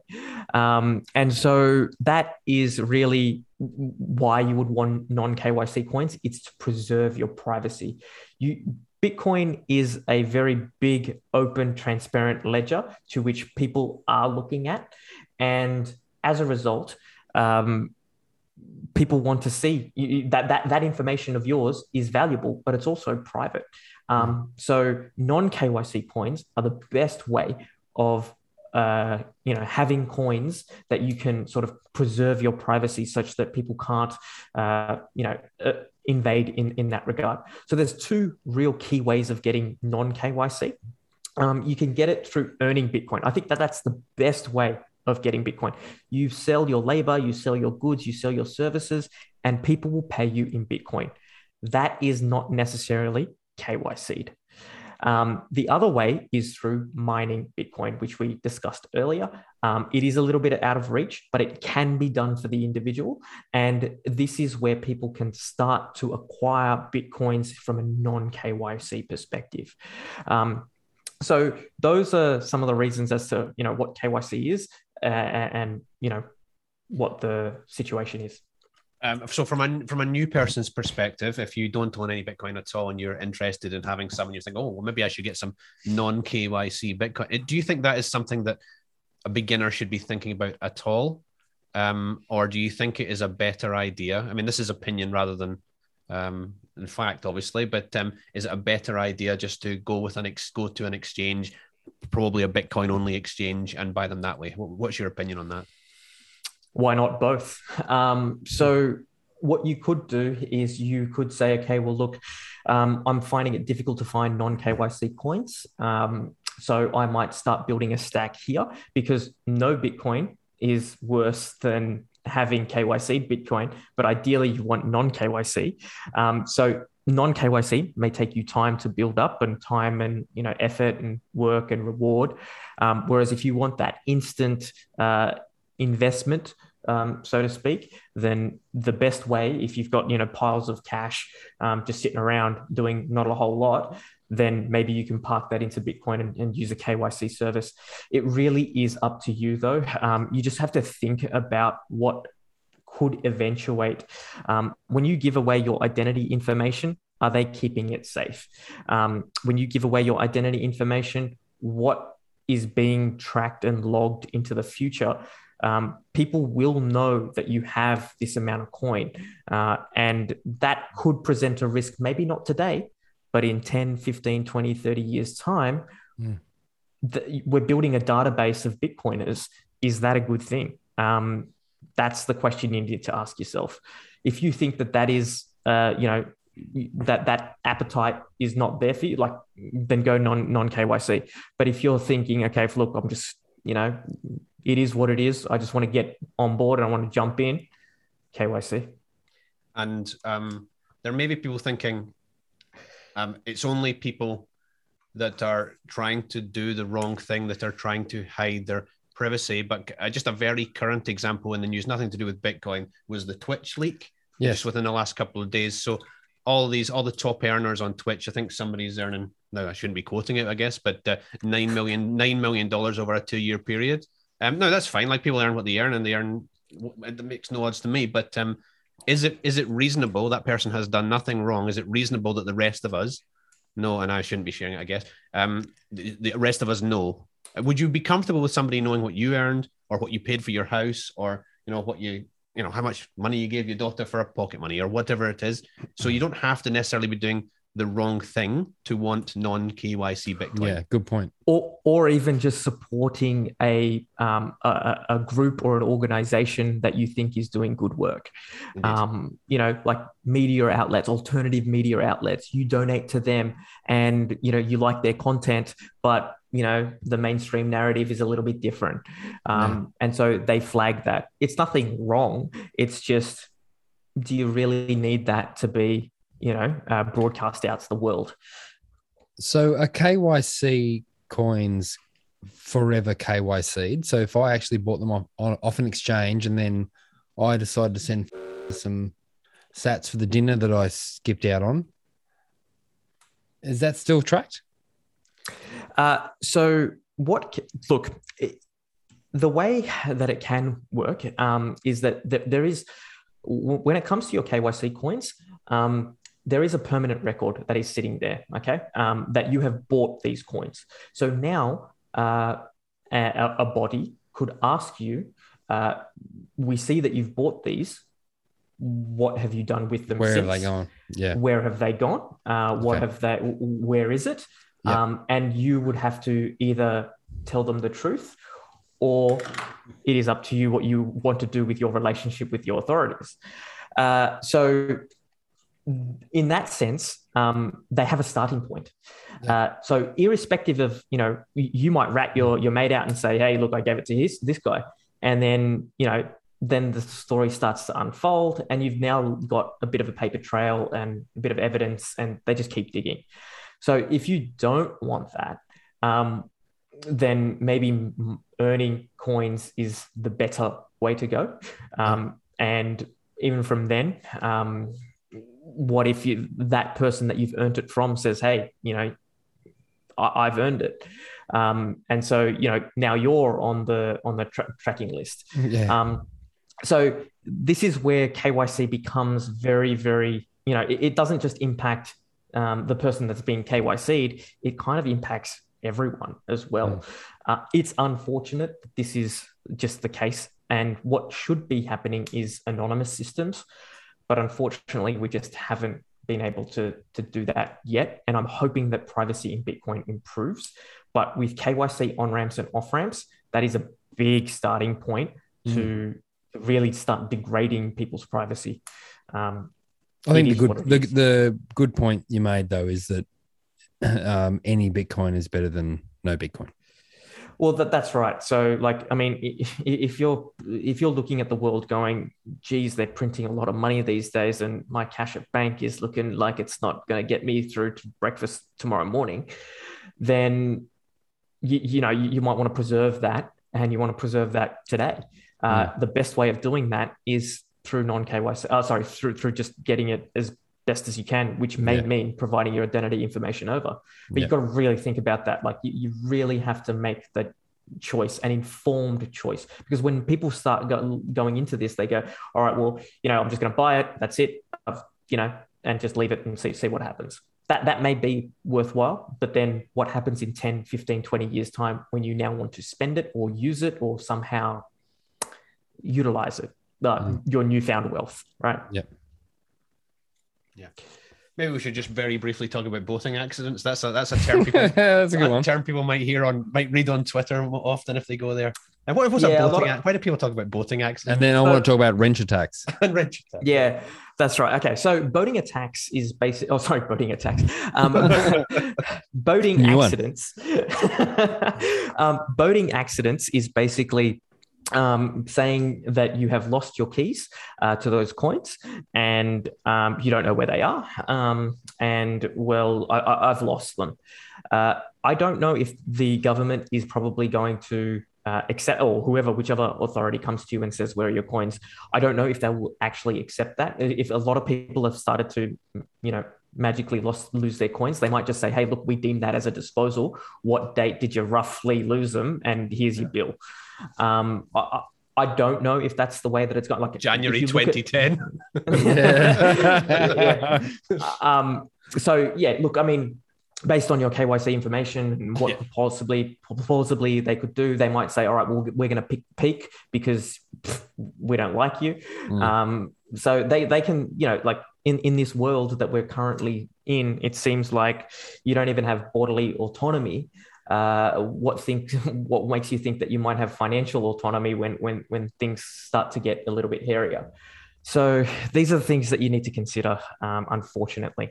um, and so that is really why you would want non KYC coins. It's to preserve your privacy. You Bitcoin is a very big, open, transparent ledger to which people are looking at, and as a result. Um, people want to see that that that information of yours is valuable, but it's also private. Um, so non KYC coins are the best way of uh, you know having coins that you can sort of preserve your privacy such that people can't uh, you know uh, invade in in that regard. So there's two real key ways of getting non KYC. Um, you can get it through earning Bitcoin. I think that that's the best way of getting Bitcoin. You sell your labor, you sell your goods, you sell your services, and people will pay you in Bitcoin. That is not necessarily KYC'd. Um, the other way is through mining Bitcoin, which we discussed earlier. Um, it is a little bit out of reach, but it can be done for the individual. And this is where people can start to acquire Bitcoins from a non KYC perspective. Um, so those are some of the reasons as to you know what KYC is uh, and you know what the situation is. Um, so from a from a new person's perspective, if you don't own any Bitcoin at all and you're interested in having some, you think, oh, well, maybe I should get some non KYC Bitcoin. Do you think that is something that a beginner should be thinking about at all, um, or do you think it is a better idea? I mean, this is opinion rather than um, in fact, obviously, but um, is it a better idea just to go with an ex- go to an exchange, probably a Bitcoin only exchange, and buy them that way? What's your opinion on that? why not both? Um, so what you could do is you could say, okay, well, look, um, I'm finding it difficult to find non KYC coins. Um, so I might start building a stack here because no Bitcoin is worse than having KYC Bitcoin, but ideally you want non KYC. Um, so non KYC may take you time to build up and time and you know effort and work and reward. Um, whereas if you want that instant uh, investment, um, so to speak, then the best way, if you've got you know piles of cash um, just sitting around doing not a whole lot, then maybe you can park that into Bitcoin and, and use a KYC service. It really is up to you though. Um, you just have to think about what could eventuate. Um, when you give away your identity information, are they keeping it safe? Um, when you give away your identity information, what is being tracked and logged into the future um, people will know that you have this amount of coin. Uh, and that could present a risk, maybe not today, but in 10, 15, 20, 30 years' time. Mm. The, we're building a database of Bitcoiners. Is that a good thing? Um, that's the question you need to ask yourself. If you think that that is, uh, you know, that that appetite is not there for you, like then go non non KYC. But if you're thinking, okay, if, look, I'm just you know it is what it is. I just want to get on board and I want to jump in. KYC. And um, there may be people thinking um, it's only people that are trying to do the wrong thing that are trying to hide their privacy. But uh, just a very current example in the news, nothing to do with Bitcoin, was the Twitch leak. Yes. Just within the last couple of days. So all these, all the top earners on Twitch, I think somebody's earning. No, I shouldn't be quoting it, I guess, but uh, nine million, nine million dollars over a two-year period. Um, no, that's fine. Like people earn what they earn, and they earn. It makes no odds to me. But um, is it is it reasonable that person has done nothing wrong? Is it reasonable that the rest of us, no, and I shouldn't be sharing it, I guess. Um, the, the rest of us know. Would you be comfortable with somebody knowing what you earned, or what you paid for your house, or you know what you you know how much money you gave your daughter for a pocket money, or whatever it is? So you don't have to necessarily be doing the wrong thing to want non KYC Bitcoin. Yeah, good point. Or, or even just supporting a, um, a, a group or an organization that you think is doing good work. Um, you know, like media outlets, alternative media outlets. You donate to them, and you know you like their content, but you know the mainstream narrative is a little bit different, um, and so they flag that. It's nothing wrong. It's just, do you really need that to be you know, uh, broadcast out to the world. So a KYC coins forever KYC. So if I actually bought them off, off an exchange and then I decided to send some sats for the dinner that I skipped out on, is that still tracked? Uh, so what? Look, it, the way that it can work um, is that, there is, w- when it comes to your KYC coins, um, there is a permanent record that is sitting there. Okay, um, that you have bought these coins. So now uh, a, a body could ask you, uh, "We see that you've bought these. What have you done with them? Where have they gone? Yeah. where have they gone uh, what Okay. have they where is it Yep. um, and you would have to either tell them the truth or it is up to you what you want to do with your relationship with your authorities. Uh, so in that sense um, they have a starting point. Uh, so irrespective of you know you might rat your your mate out and say hey look i gave it to his, this guy. And then you know then the story starts to unfold and you've now got a bit of a paper trail and a bit of evidence and they just keep digging so if you don't want that um, then maybe earning coins is the better way to go. Um, and even from then um, what if you that person that you've earned it from says hey you know I, i've earned it. Um, and so you know now you're on the on the tra- tracking list. Yeah. um, so this is where KYC becomes very, very, you know, it, it doesn't just impact um, the person that's being KYC'd, it kind of impacts everyone as well. Uh, it's unfortunate that this is just the case. And what should be happening is anonymous systems. But unfortunately, we just haven't been able to, to do that yet. And I'm hoping that privacy in Bitcoin improves. But with KYC on ramps and off ramps, that is a big starting point to really start degrading people's privacy. Um, I think the good the, the good point you made though is that um, any Bitcoin is better than no Bitcoin. well, that, that's right. So, like, I mean, if you're if you're looking at the world going, geez, they're printing a lot of money these days, and my cash at bank is looking like it's not going to get me through to breakfast tomorrow morning, then you, you know you, you might want to preserve that, and you want to preserve that today. Uh, The best way of doing that is through non KYC. Uh, sorry, through through just getting it as best as you can, which may Yeah. mean providing your identity information over. But Yeah. you've got to really think about that. Like you, you really have to make the choice, an informed choice. Because when people start go, going into this, they go, all right, well, you know, I'm just going to buy it. That's it. I've, you know, and just leave it and see, see what happens. That, that may be worthwhile, but then what happens in 10, 15, 20 years time when you now want to spend it or use it or somehow utilize it, uh, Mm. your newfound wealth, right? Yeah. Yeah. Maybe we should just very briefly talk about boating accidents. That's a that's a term people That's a good a one. term people might hear on might read on Twitter often if they go there. And what was Yeah, a a lot boating? of- Why do people talk about boating accidents? And then I want to talk about wrench attacks. And wrench attack? Yeah, that's right. Okay, so boating attacks is basic. Oh, sorry, boating attacks. Um, boating New accidents. um, boating accidents is basically um, saying that you have lost your keys uh, to those coins and um, you don't know where they are. Um, and well, I, I've lost them. Uh, I don't know if the government is probably going to uh, accept, or whoever, whichever authority comes to you and says, Where are your coins? I don't know if they will actually accept that. If a lot of people have started to, you know, magically lost lose their coins, they might just say, "Hey, look, we deem that as a disposal. What date did you roughly lose them? And here's your bill." Um, I, I I don't know if that's the way that it's going. Like January you look at- 2010. Yeah. um, so yeah, look, I mean, based on your KYC information and what Yeah. possibly plausibly they could do, they might say, all right, well, we're going to pick peak because pff, we don't like you. Mm. Um, so they they can, you know, like in in this world that we're currently in, it seems like you don't even have bodily autonomy. Uh, what think what makes you think that you might have financial autonomy when when when things start to get a little bit hairier? So these are the things that you need to consider. Um, unfortunately.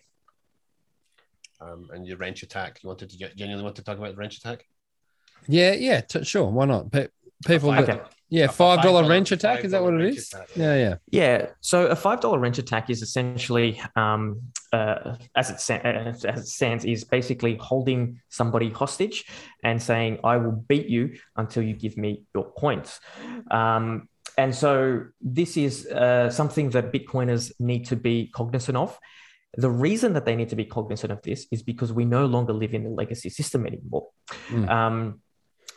um, and your wrench attack. You wanted to genuinely want to talk about the wrench attack? yeah, yeah, t- sure. Why not? Pe- people, five- that, Okay. Yeah, five dollar wrench attack. Is that what it is? attack. Yeah, yeah. Yeah. So a five dollar wrench attack is essentially, um, uh, as it uh, as it stands, is basically holding somebody hostage and saying, "I will beat you until you give me your coins." Um, and so this is uh, something that Bitcoiners need to be cognizant of. The reason that they need to be cognizant of this is because we no longer live in the legacy system anymore. Mm. Um,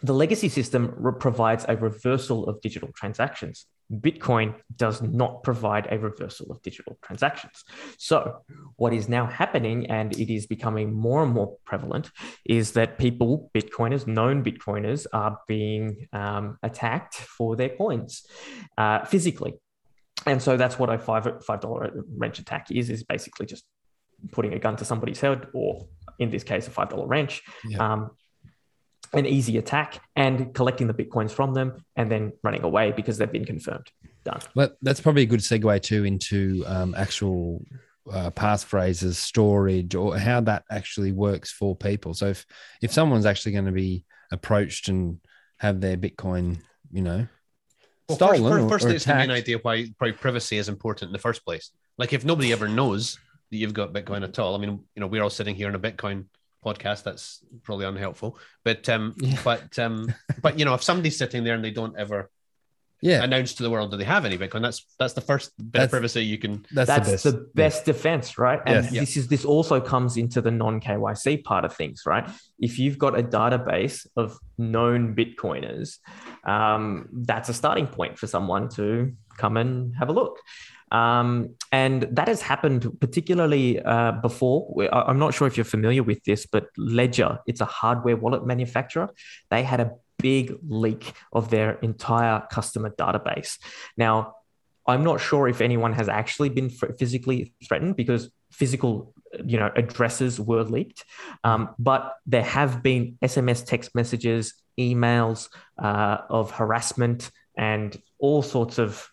the legacy system re- provides a reversal of digital transactions. Bitcoin does not provide a reversal of digital transactions. So, what is now happening, and it is becoming more and more prevalent, is that people, Bitcoiners, known Bitcoiners, are being um, attacked for their coins uh, physically. And so that's what a five five dollar wrench attack is: is basically just putting a gun to somebody's head, or in this case, a five dollar wrench. Yeah. Um, an easy attack and collecting the bitcoins from them and then running away because they've been confirmed. Done. But that's probably a good segue too into um, actual uh, passphrases, storage, or how that actually works for people. So if if someone's actually going to be approached and have their Bitcoin, you know, Well, stolen first, or, first or it's the main attacked, idea why, why privacy is important in the first place. Like if nobody ever knows that you've got Bitcoin at all, I mean, you know, we're all sitting here in a Bitcoin podcast. That's probably unhelpful. But um, Yeah. but um, but you know, if somebody's sitting there and they don't ever yeah, announce to the world that they have any Bitcoin, that's that's the first bit That's- of privacy you can. that's, That's the the best. best, defense, right? And Yes. Yeah. this is this also comes into the non KYC part of things, right? If you've got a database of known Bitcoiners, um, that's a starting point for someone to come and have a look. Um, and that has happened particularly uh, before. I'm not sure if you're familiar with this, but Ledger, it's a hardware wallet manufacturer. They had a big leak of their entire customer database. Now, I'm not sure if anyone has actually been physically threatened because physical, you know, addresses were leaked. Um, but there have been SMS text messages, emails uh, of harassment, and all sorts of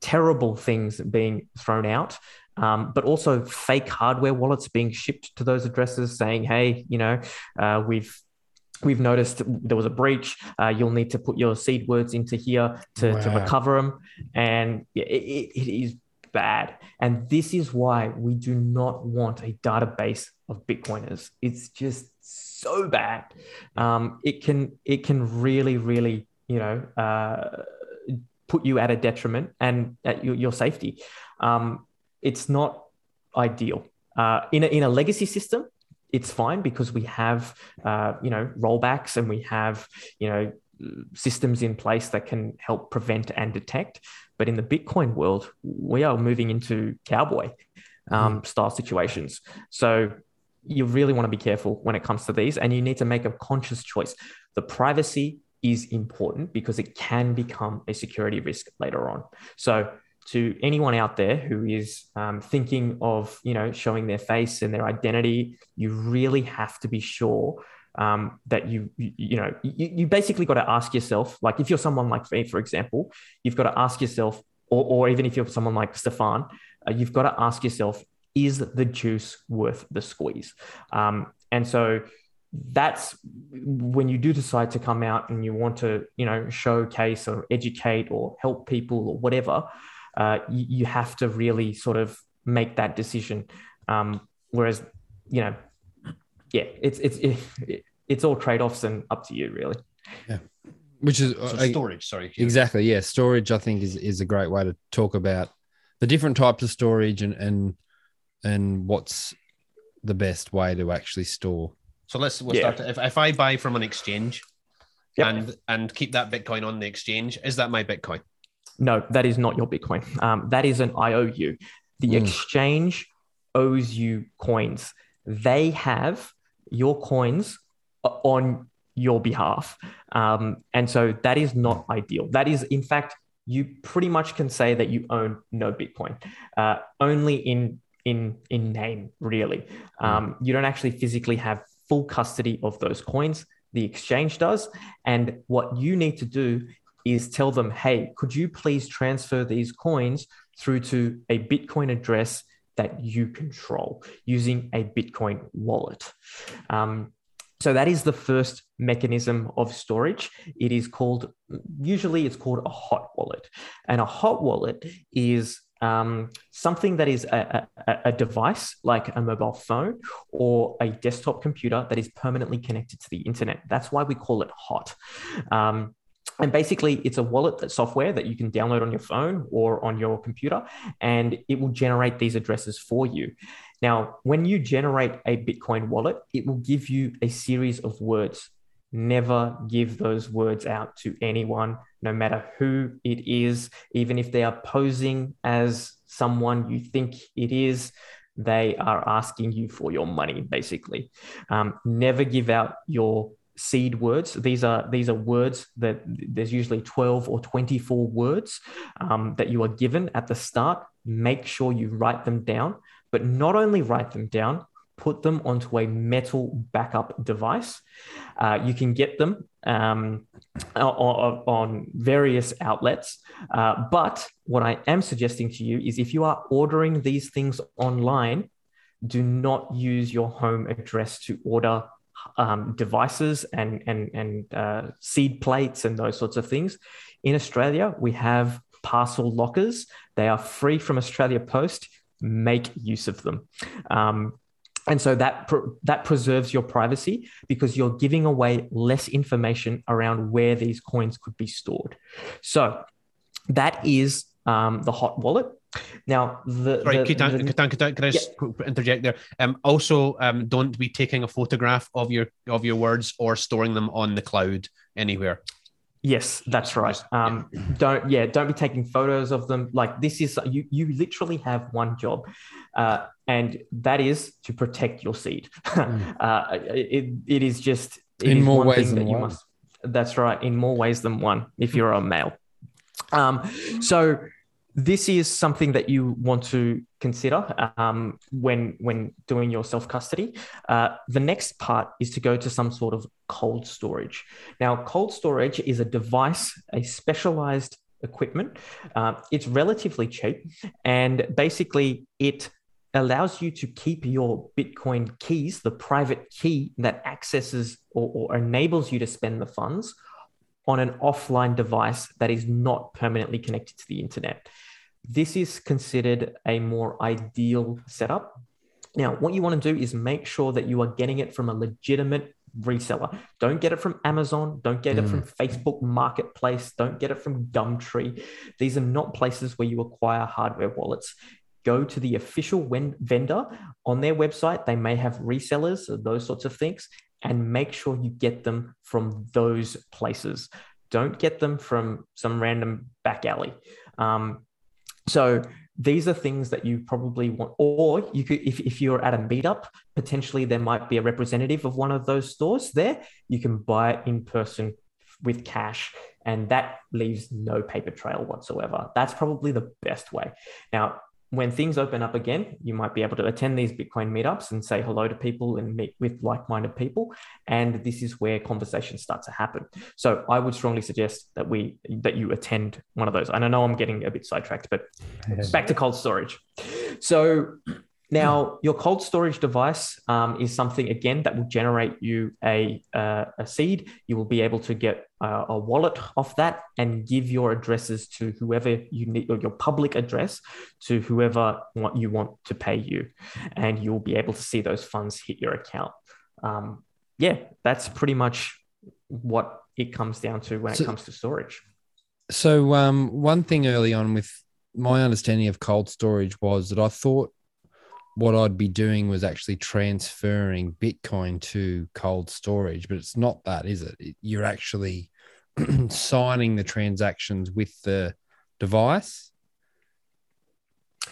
terrible things being thrown out. Um, but also fake hardware wallets being shipped to those addresses, saying, "Hey, you know, uh, we've." We've noticed there was a breach. Uh, you'll need to put your seed words into here to, to recover them. And it, it- it is bad. And this is why we do not want a database of Bitcoiners. It's just so bad. Um, it can it can really really you know uh, put you at a detriment and at your, your safety. Um, it's not ideal. Uh, in a, in a legacy system, it's fine because we have uh, you know rollbacks and we have you know systems in place that can help prevent and detect. But in the Bitcoin world, we are moving into cowboy um, style situations. So you really want to be careful when it comes to these, and you need to make a conscious choice. The privacy is important because it can become a security risk later on. So to anyone out there who is um, thinking of you know showing their face and their identity, you really have to be sure um, that you, you you know you, you basically got to ask yourself like if you're someone like me for example you've got to ask yourself or, or even if you're someone like Stephan uh, you've got to ask yourself is the juice worth the squeeze um, and so that's when you do decide to come out and you want to you know showcase or educate or help people or whatever uh, you, you have to really sort of make that decision um, whereas you know yeah it's it's it, it's all trade-offs and up to you really yeah which is So uh, storage, sorry. exactly yeah. Storage, I think, is is a great way to talk about the different types of storage and and and what's the best way to actually store. So let's we'll Yeah. start. If, if I buy from an exchange Yep. and and keep that Bitcoin on the exchange, is that my Bitcoin? No, that is not your Bitcoin. Um, that is an IOU. The Mm. exchange owes you coins. They have your coins on your behalf. Um, and so that is not ideal. That is, in fact, you pretty much can say that you own no Bitcoin, uh, only in in in name, really. Um, you don't actually physically have full custody of those coins. The exchange does, and what you need to do is tell them, hey, could you please transfer these coins through to a Bitcoin address that you control using a Bitcoin wallet. Um, so that is the first mechanism of storage. It is called, usually it's called a hot wallet. And a hot wallet is um, something that is a, a, a device like a mobile phone or a desktop computer that is permanently connected to the internet. That's why we call it hot. Um, and basically, it's a wallet that software that you can download on your phone or on your computer, and it will generate these addresses for you. Now, when you generate a Bitcoin wallet, it will give you a series of words. Never give those words out to anyone, no matter who it is, even if they are posing as someone you think it is. They are asking you for your money, basically. Um, never give out your seed words. These are these are words that there's usually 12 or 24 words um, that you are given at the start. Make sure you write them down, but not only write them down, put them onto a metal backup device. Uh, you can get them um, on, on, various outlets. Uh, but what I am suggesting to you is if you are ordering these things online, do not use your home address to order um, devices and and and uh, seed plates and those sorts of things. In Australia, we have parcel lockers. They are free from Australia Post. Make use of them. Um, and so that pr- that preserves your privacy because you're giving away less information around where these coins could be stored. So that is um, the hot wallet. Now, the sorry, the, Ketan, the, Ketan, Ketan, can I just yeah. interject there? Um, also, um, don't be taking a photograph of your of your words or storing them on the cloud anywhere. Yes, that's right. Um, yeah. Don't yeah, don't be taking photos of them. Like this is you you literally have one job, uh, and that is to protect your seed. Mm. uh, it, it is just it in is more ways than one. Must, that's right, in more ways than one. If you're a male, um, so this is something that you want to consider um, when when doing your self custody. Uh, the next part is to go to some sort of cold storage. Now, cold storage is a device, a specialized equipment. Uh, it's relatively cheap, and basically it allows you to keep your Bitcoin keys, the private key that accesses or, or enables you to spend the funds on an offline device that is not permanently connected to the internet. This is considered a more ideal setup. Now, what you want to do is make sure that you are getting it from a legitimate reseller. Don't get it from Amazon. Don't get mm. it from mm. Facebook Marketplace. Don't get it from Gumtree. These are not places where you acquire hardware wallets. Go to the official vendor on their website. They may have resellers, those sorts of things, and make sure you get them from those places. Don't get them from some random back alley. Um, so these are things that you probably want, or you could, if, if you're at a meetup, potentially there might be a representative of one of those stores there. You can buy it in person with cash, and that leaves no paper trail whatsoever. That's probably the best way. Now, when things open up again, you might be able to attend these Bitcoin meetups and say hello to people and meet with like minded people. And this is where conversations start to happen. So I would strongly suggest that we that you attend one of those. And I know I'm getting a bit sidetracked, but back to cold storage. So now, your cold storage device um, is something again that will generate you a, uh, a seed. You will be able to get uh, a wallet off that and give your addresses to whoever you need, or your public address to whoever want, you want to pay you, and you'll be able to see those funds hit your account. Um, yeah, that's pretty much what it comes down to when so, it comes to storage. So, um, one thing early on with my understanding of cold storage was that I thought what I'd be doing was actually transferring Bitcoin to cold storage, but it's not that, is it? You're actually signing the transactions with the device.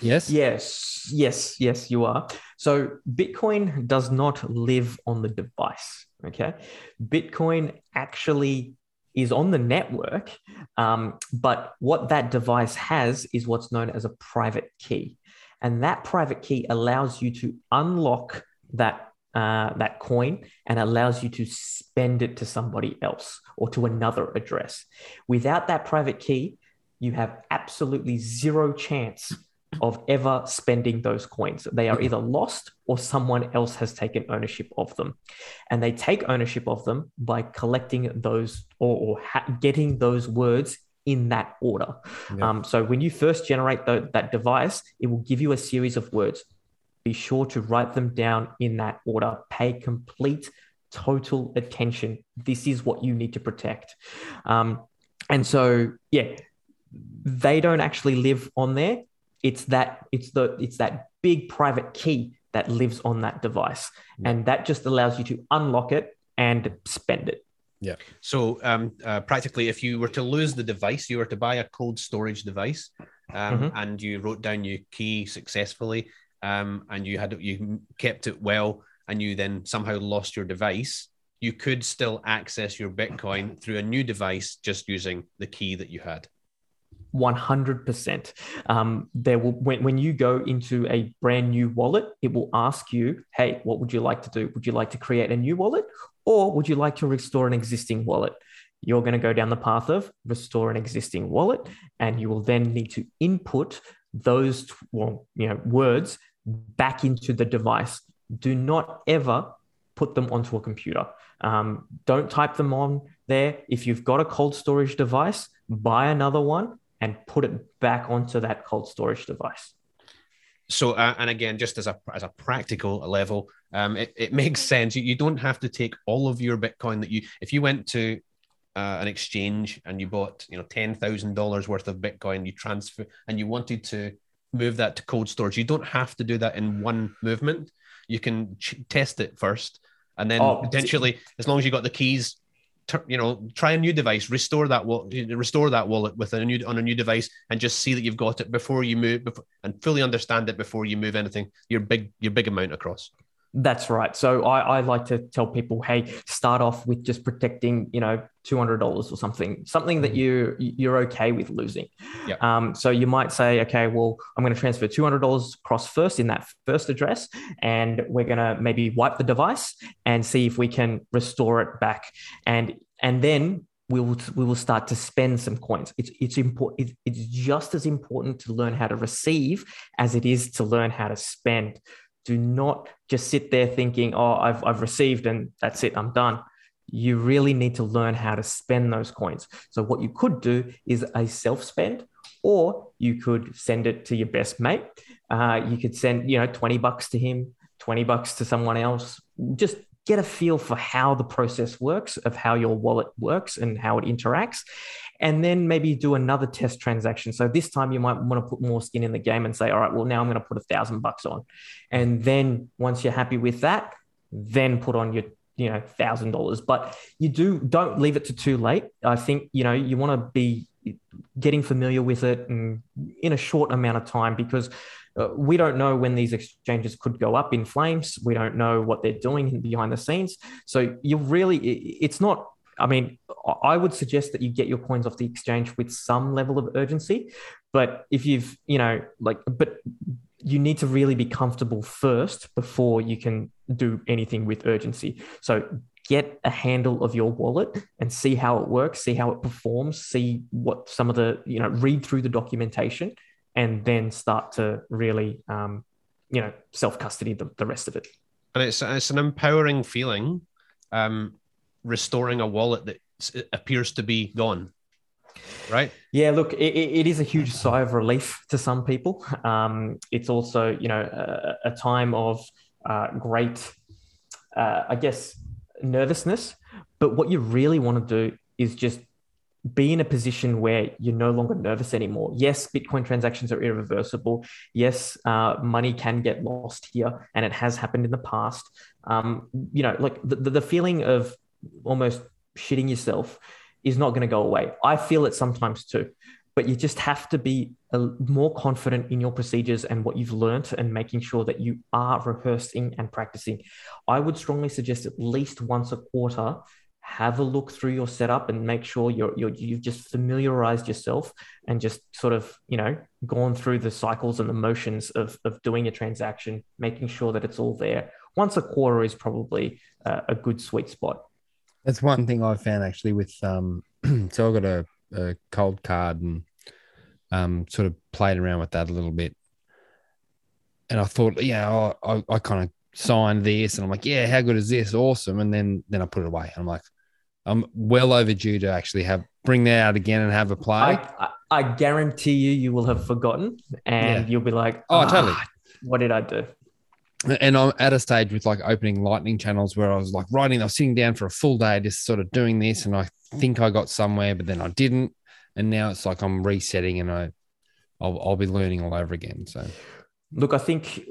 Yes. Yes. Yes. Yes, you are. So Bitcoin does not live on the device. Okay. Bitcoin actually is on the network, um, but what that device has is what's known as a private key. And that private key allows you to unlock that uh, that coin and allows you to spend it to somebody else or to another address. Without that private key, you have absolutely zero chance of ever spending those coins. They are either lost or someone else has taken ownership of them. And they take ownership of them by collecting those or, or ha- getting those words in that order. Yeah. Um, so when you first generate the, that device, it will give you a series of words. Be sure to write them down in that order. Pay complete, total attention. This is what you need to protect. Um, and so yeah, they don't actually live on there. It's that it's the it's that big private key that lives on that device, Yeah. and that just allows you to unlock it and spend it. So, um, uh, practically, if you were to lose the device, you were to buy a cold storage device, um, Mhm. and you wrote down your key successfully, um, and you had you kept it well, and you then somehow lost your device. You could still access your Bitcoin through a new device just using the key that you had. 100%. Um, there will when, when you go into a brand new wallet, it will ask you, hey, what would you like to do? Would you like to create a new wallet or would you like to restore an existing wallet? You're going to go down the path of restore an existing wallet, and you will then need to input those well, you know, words back into the device. Do not ever put them onto a computer. Um, don't type them on there. If you've got a cold storage device, buy another one and put it back onto that cold storage device. So, uh, and again, just as a as a practical level, um, it, it makes sense. You, you don't have to take all of your Bitcoin that you, if you went to uh, an exchange and you bought, you know, ten thousand dollars worth of Bitcoin, you transfer and you wanted to move that to cold storage. You don't have to do that in one movement. You can ch- test it first, and then Oh, potentially, as long as you got the keys, you know, try a new device, restore that wallet, restore that wallet with a new on a new device, and just see that you've got it before you move, before, and fully understand it before you move anything. Your big, your big amount across. That's right. So I, I like to tell people, hey, start off with just protecting, you know, two hundred dollars or something, something that you you're okay with losing. Yeah. Um, so you might say, okay, well, I'm going to transfer two hundred dollars across first in that first address, and we're going to maybe wipe the device and see if we can restore it back, and and then we will we will start to spend some coins. It's it's important. It's just as important to learn how to receive as it is to learn how to spend do not just sit there thinking, oh, I've, I've received and that's it, I'm done. You really need to learn how to spend those coins. So, what you could do is a self spend, or you could send it to your best mate. Uh, you could send, you know, 20 bucks to him, 20 bucks to someone else. Just get a feel for how the process works, of how your wallet works and how it interacts and then maybe do another test transaction. So this time you might want to put more skin in the game and say, all right, well, now I'm going to put a thousand bucks on. And then once you're happy with that, then put on your, you know, thousand dollars. But you do don't leave it to too late. I think, you know, you want to be getting familiar with it and in a short amount of time because uh, we don't know when these exchanges could go up in flames. We don't know what they're doing behind the scenes. So you really, it's not I mean, I would suggest that you get your coins off the exchange with some level of urgency. But if you've, you know, like, but you need to really be comfortable first before you can do anything with urgency. So get a handle of your wallet and see how it works, see how it performs, see what some of the, you know, read through the documentation and then start to really, um, you know, self custody the, the rest of it. And it's, it's an empowering feeling. Um, restoring a wallet that appears to be gone right yeah look it, it is a huge sigh of relief to some people um, it's also you know a, a time of uh, great uh, i guess nervousness but what you really want to do is just be in a position where you're no longer nervous anymore. Yes, Bitcoin transactions are irreversible. Yes, uh, money can get lost here, and it has happened in the past. Um, you know, like the, the feeling of almost shitting yourself is not going to go away. I feel it sometimes too, but you just have to be a, more confident in your procedures and what you've learned and making sure that you are rehearsing and practicing. I would strongly suggest at least once a quarter have a look through your setup and make sure you're, you're you've just familiarized yourself and just sort of you know gone through the cycles and the motions of, of doing a transaction making sure that it's all there. Once a quarter is probably uh, a good sweet spot. That's one thing i've found actually with um so i got a, a Coldcard and um sort of played around with that a little bit. And i thought yeah oh, I, I kind of signed this and i'm like yeah how good is this? Awesome. And then then i put it away. And i'm like I'm well overdue to actually have bring that out again and have a play. I, I, guarantee you, you will have forgotten, and Yeah. you'll be like, Oh, "Ah, totally. What did I do?" And I'm at a stage with like opening lightning channels where I was like writing, I was sitting down for a full day just sort of doing this, and I think I got somewhere, but then I didn't. and now it's like I'm resetting, and I, I'll, I'll be learning all over again. So. Look, I think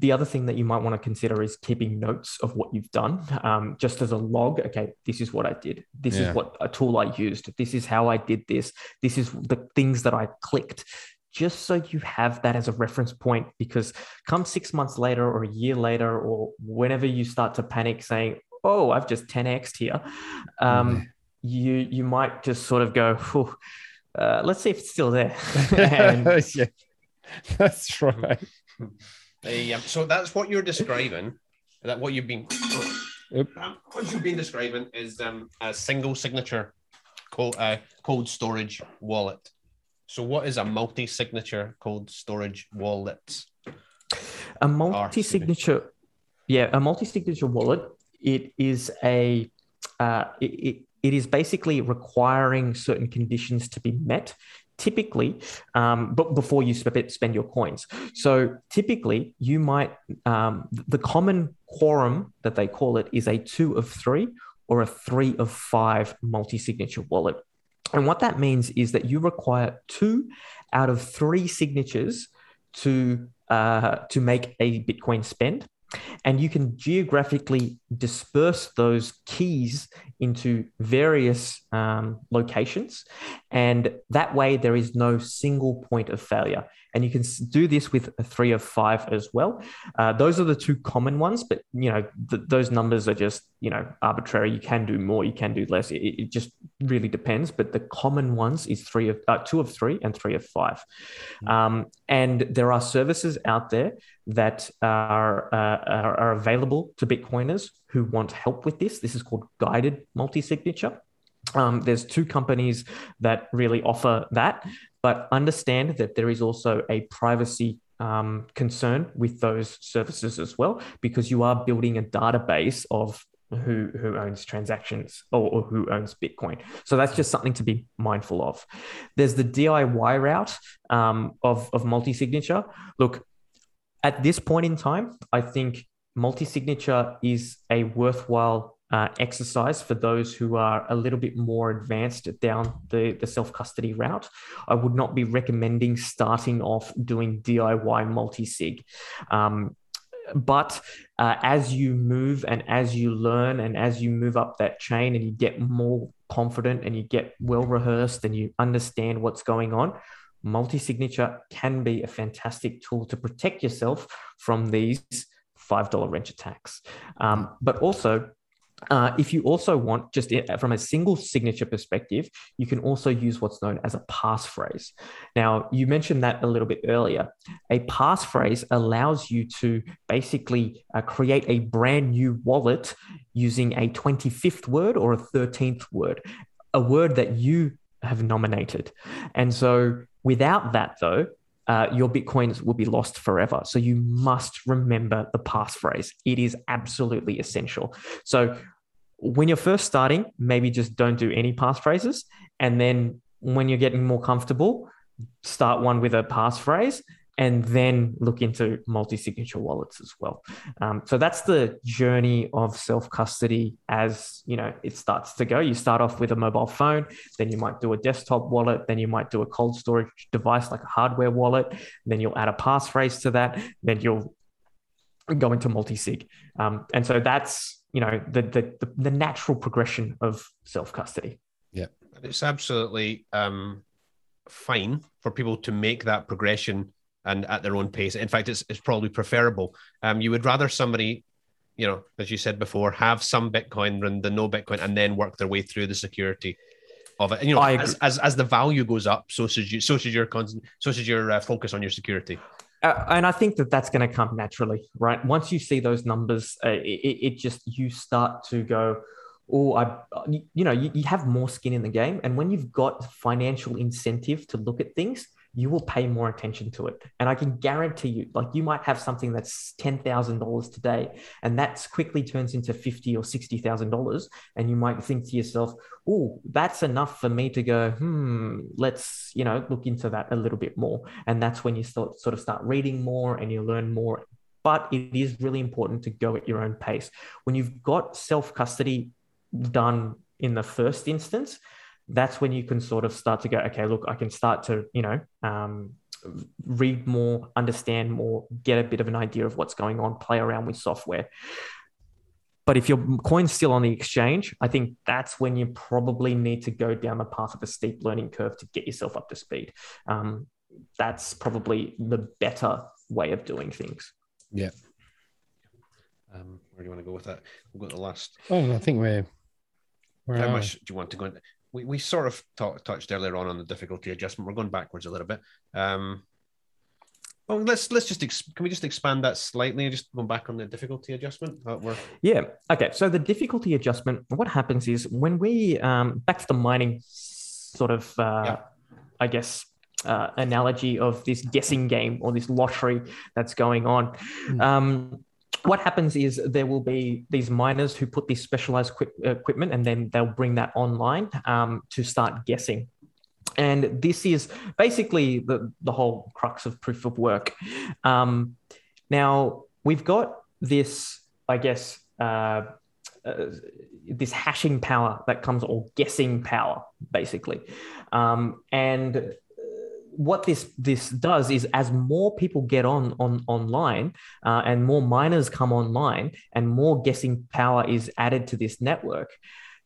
the other thing that you might want to consider is keeping notes of what you've done, um, just as a log. Okay, this is what I did. This Yeah. is what a tool I used. This is how I did this. This is the things that I clicked, just so you have that as a reference point. Because come six months later, or a year later, or whenever you start to panic, saying, "Oh, I've just 10xed here," um, you you might just sort of go, "Phew, uh, "Let's see if it's still there." and yeah, that's right. Uh, so that's what you're describing. That what you've been Yep. um, what you've been describing is um, a single signature cold, uh, cold storage wallet. So what is a multi-signature cold storage wallet? a multi-signature yeah a multi-signature wallet it is a uh, it, it, it is basically requiring certain conditions to be met typically um, but before you sp- spend your coins so typically you might um, the common quorum that they call it is a two of three or a three of five multi-signature wallet and what that means is that you require two out of three signatures to uh, to make a Bitcoin spend. And you can geographically disperse those keys into various um, locations. And that way, there is no single point of failure. And you can do this with a three of five as well. Uh, those are the two common ones, but you know th- those numbers are just you know arbitrary. You can do more, you can do less. It, it just really depends. But the common ones is three of uh, two of three and three of five. Um, and there are services out there that are, uh, are are available to Bitcoiners who want help with this. This is called guided multi-signature. Um, there's two companies that really offer that, but understand that there is also a privacy um, concern with those services as well, because you are building a database of who who owns transactions or, or who owns Bitcoin. So that's just something to be mindful of. There's the DIY route um, of of multi-signature. Look, at this point in time, I think multi-signature is a worthwhile uh, exercise for those who are a little bit more advanced down the, the self-custody route. I would not be recommending starting off doing DIY multi-sig. Um, but uh, as you move and as you learn and as you move up that chain and you get more confident and you get well rehearsed and you understand what's going on, multi signature can be a fantastic tool to protect yourself from these $5 wrench attacks. Um, but also, uh, if you also want, just from a single signature perspective, you can also use what's known as a passphrase. Now, you mentioned that a little bit earlier. A passphrase allows you to basically uh, create a brand new wallet using a 25th word or a 13th word, a word that you have nominated. And so, without that, though, uh, your bitcoins will be lost forever. So you must remember the passphrase. It is absolutely essential. So when you're first starting, maybe just don't do any passphrases, and then when you're getting more comfortable, start one with a passphrase. And then look into multi signature wallets as well. Um, so that's the journey of self custody as you know it starts to go. You start off with a mobile phone, then you might do a desktop wallet, then you might do a cold storage device like a hardware wallet, then you'll add a passphrase to that, then you'll go into multi-sig. Um, and so that's you know the, the the the natural progression of self custody. Yeah, it's absolutely um, fine for people to make that progression and at their own pace. In fact, it's, it's probably preferable. Um, you would rather somebody, you know, as you said before, have some Bitcoin than the no Bitcoin and then work their way through the security of it. And, you know, as, as as the value goes up, so should you, so should your con- so should your uh, focus on your security. Uh, and I think that that's going to come naturally, right? Once you see those numbers, uh, it, it just you start to go, oh, I, you know, you, you have more skin in the game, and when you've got financial incentive to look at things, you will pay more attention to it. And I can guarantee you, like you might have something that's ten thousand dollars today, and that quickly turns into fifty or sixty thousand dollars, and you might think to yourself, oh, that's enough for me to go, hmm, let's you know look into that a little bit more. And that's when you start sort of start reading more and you learn more. But it is really important to go at your own pace. When you've got self custody done in the first instance, that's when you can sort of start to go, okay, look, I can start to, you know, um, read more, understand more, get a bit of an idea of what's going on, play around with software. But if your coin's still on the exchange, I think that's when you probably need to go down the path of a steep learning curve to get yourself up to speed. Um, that's probably the better way of doing things. Yeah. Um, where do you want to go with that? We'll go to the last. Oh, I think we're. Where How are much do you want to go into? We, we sort of talk, touched earlier on on the difficulty adjustment. We're going backwards a little bit. Um, well, let's let's just ex- can we just expand that slightly and just go back on the difficulty adjustment? Yeah. Okay. So the difficulty adjustment, what happens is when we um, back to the mining sort of, uh, Yeah. I guess, uh, analogy of this guessing game or this lottery that's going on. Mm. Um, what happens is there will be these miners who put this specialized equip- equipment and then they'll bring that online um, to start guessing. And this is basically the, the whole crux of proof of work. Um, now, we've got this, I guess, uh, uh, this hashing power that comes, or guessing power, basically. Um, and what this this does is, as more people get on on online, uh, and more miners come online, and more guessing power is added to this network,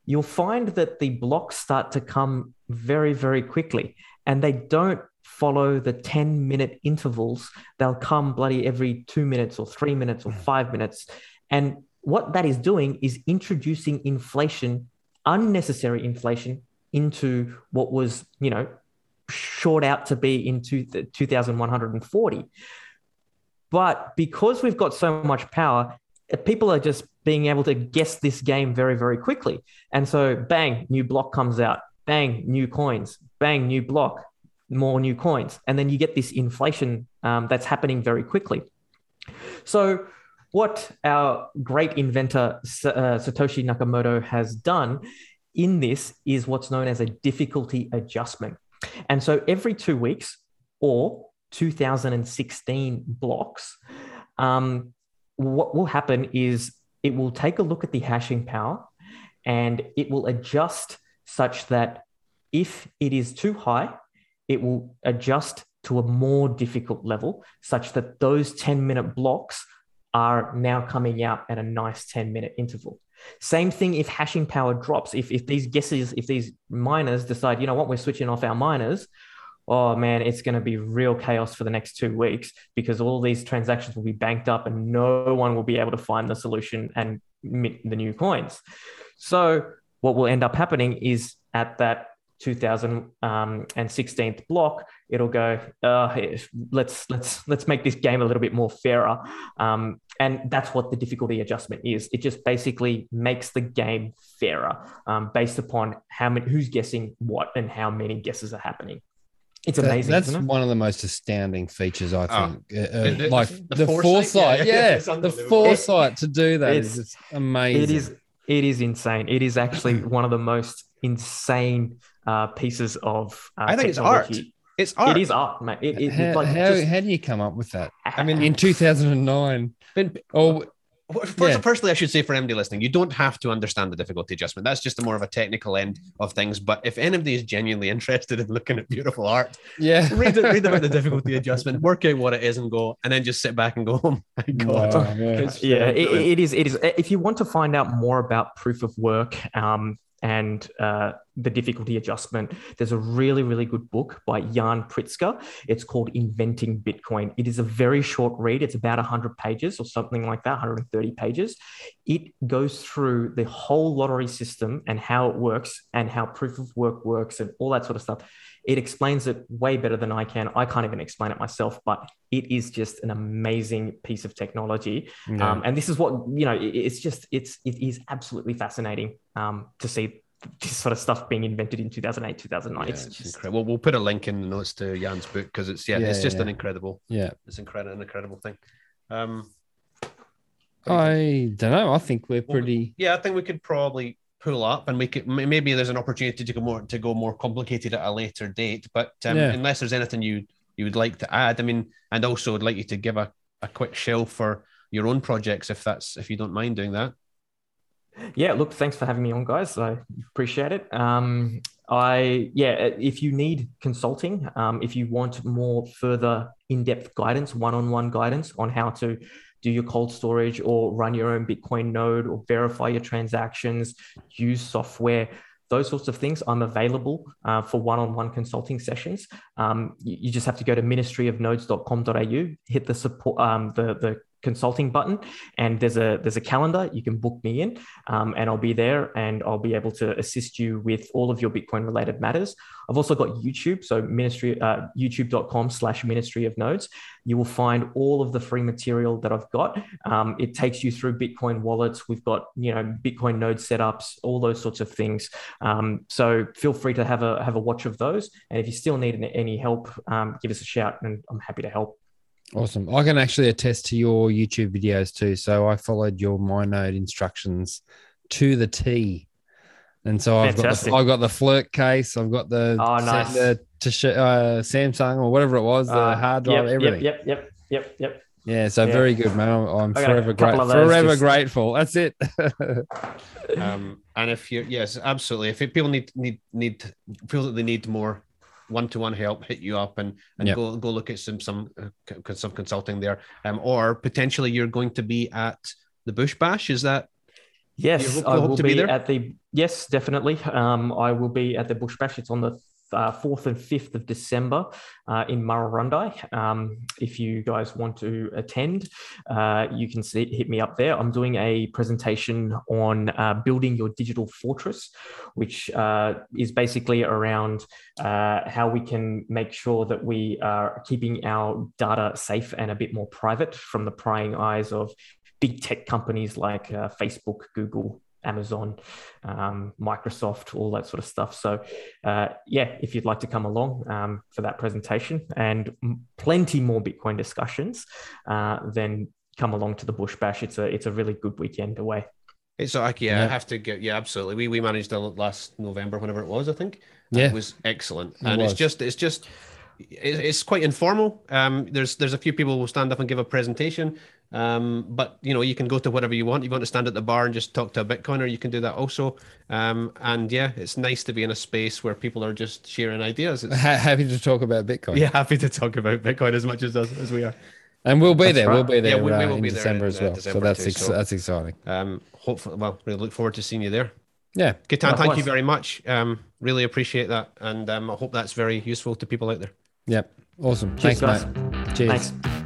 you'll find that the blocks start to come very very quickly, and they don't follow the 10 minute intervals. They'll come bloody every two minutes or three minutes or five minutes. And what that is doing is introducing inflation, unnecessary inflation, into what was, you know, short out to be in two, 2140. But because we've got so much power, people are just being able to guess this game very, very quickly. And so, bang, new block comes out, bang, new coins, bang, new block, more new coins. And then you get this inflation um, that's happening very quickly. So, what our great inventor uh, Satoshi Nakamoto has done in this is what's known as a difficulty adjustment. And so every two weeks or 2016 blocks, um, what will happen is it will take a look at the hashing power and it will adjust such that if it is too high, it will adjust to a more difficult level such that those 10 minute blocks are now coming out at a nice 10 minute interval. Same thing if hashing power drops. If, if these guesses, if these miners decide, you know what, we're switching off our miners, oh man, it's going to be real chaos for the next two weeks because all these transactions will be banked up and no one will be able to find the solution and mint the new coins. So, what will end up happening is at that 2016th block, it'll go. Uh, let's let's let's make this game a little bit more fairer, um, and that's what the difficulty adjustment is. It just basically makes the game fairer um, based upon how many who's guessing what and how many guesses are happening. It's amazing. That, that's isn't it? one of the most astounding features, I Oh. think. Uh, uh, The- the- like the the, foresight? foresight, Yeah, yeah, yeah, the foresight to do that It's- is just amazing. It is. It is insane. It is actually one of the most insane uh, pieces of. Uh, I think it's art. it's art. It is art, mate. It, it, how, like how, just- how do you come up with that I mean, in 2009? Been- Oh, First, Yeah. Firstly, I should say for MD listening, you don't have to understand the difficulty adjustment. That's just a more of a technical end of things. But if anybody is genuinely interested in looking at beautiful art, yeah. read, it- read about the difficulty adjustment, work out what it is, and go, and then just sit back and go, "Oh my god!" Wow, yeah. Yeah, it, it is. It is. If you want to find out more about proof of work um, and uh, the difficulty adjustment, there's a really, really good book by Yan Pritzker. It's called Inventing Bitcoin. It is a very short read. It's about 100 pages or something like that, 130 pages. It goes through the whole lottery system and how it works and how proof of work works and all that sort of stuff. It explains it way better than I can. I can't even explain it myself, but it is just an amazing piece of technology. Yeah. Um, and this is what you know. it- it's just it's it is absolutely fascinating um, to see this sort of stuff being invented in 2008, 2009. Yeah, it's it's just incredible. We'll, we'll put a link in the notes to Yan's book because it's yeah, Yeah, it's just yeah. an incredible, yeah. it's incredible, an incredible thing. Um, I don't know. I think we're Well, pretty. yeah, I think we could probably pull up and we could maybe there's an opportunity to go more to go more complicated at a later date. But um, Yeah. unless there's anything you you would like to add, I mean, and also would like you to give a, a quick shell for your own projects if that's if you don't mind doing that. yeah. Look, thanks for having me on, guys. I appreciate it. Um, I yeah, if you need consulting, um, if you want more further in-depth guidance, one-on-one guidance on how to do your cold storage or run your own Bitcoin node or verify your transactions, use software, those sorts of things, I'm available uh, for one-on-one consulting sessions. Um, you, you, just have to go to ministryofnodes.com.au, hit the support, um, the the consulting button and there's a there's a calendar. You can book me in um, and i'll be there and i'll be able to assist you with all of your bitcoin related matters. I've also got youtube so ministry uh, youtube.com slash ministry of nodes. You will find all of the free material that i've got. Um, it takes you through bitcoin wallets. We've got you know bitcoin node setups all those sorts of things. Um, so feel free to have a have a watch of those. And if you still need any help um, give us a shout and i'm happy to help Awesome. I can actually attest to your YouTube videos too. So I followed your MyNode instructions to the T. And so I've got, the, I've got the Flirc case. I've got the, oh, nice. the to, uh, Samsung or whatever it was, the uh, hard drive, yep, everything. Yep, yep, yep, yep. Yeah, so yeah. very good, man. I'm, forever grateful. Forever just... grateful. That's it. um, and if you, yes, absolutely. If people need need need feel that they need more one to one help, hit you up and and yep. go go look at some some uh, some consulting there. Um, or potentially you're going to be at the Bush Bash. Is that? Yes, hope, I will be, be at the. Yes, definitely. Um, I will be at the Bush Bash. It's on the uh, 4th and 5th of December uh, in Murrurundi. Um, if you guys want to attend, uh, you can see, hit me up there. I'm doing a presentation on uh, building your digital fortress, which uh, is basically around uh, how we can make sure that we are keeping our data safe and a bit more private from the prying eyes of big tech companies like Facebook, Google, Amazon, um, Microsoft, all that sort of stuff. So, uh, yeah, if you'd like to come along um, for that presentation and plenty more Bitcoin discussions, uh, then come along to the Bush Bash. It's a it's a really good weekend away. It's like yeah, yeah, I have to get yeah, absolutely. We we managed it last November, whenever it was, I think. Yeah, it was excellent, and it's just it's just it's quite informal. Um, there's there's a few people who will stand up and give a presentation, um, but you know you can go to whatever you want. You want to stand at the bar and just talk to a Bitcoiner, you can do that also. Um, and yeah, it's nice to be in a space where people are just sharing ideas. It's, happy to talk about Bitcoin. Yeah, happy to talk about Bitcoin as much as as we are. And we'll be that's there. Right. We'll be there. Yeah, we, we will uh, in be December in, as well. Uh, December so that's too, ex- so, that's exciting. Um, hopefully, well, we look forward to seeing you there. Yeah, Ketan, thank you very much. Um, really appreciate that, and um, I hope that's very useful to people out there. Yep. Awesome. Cheers, Thanks, guys. mate. Cheers. Thanks.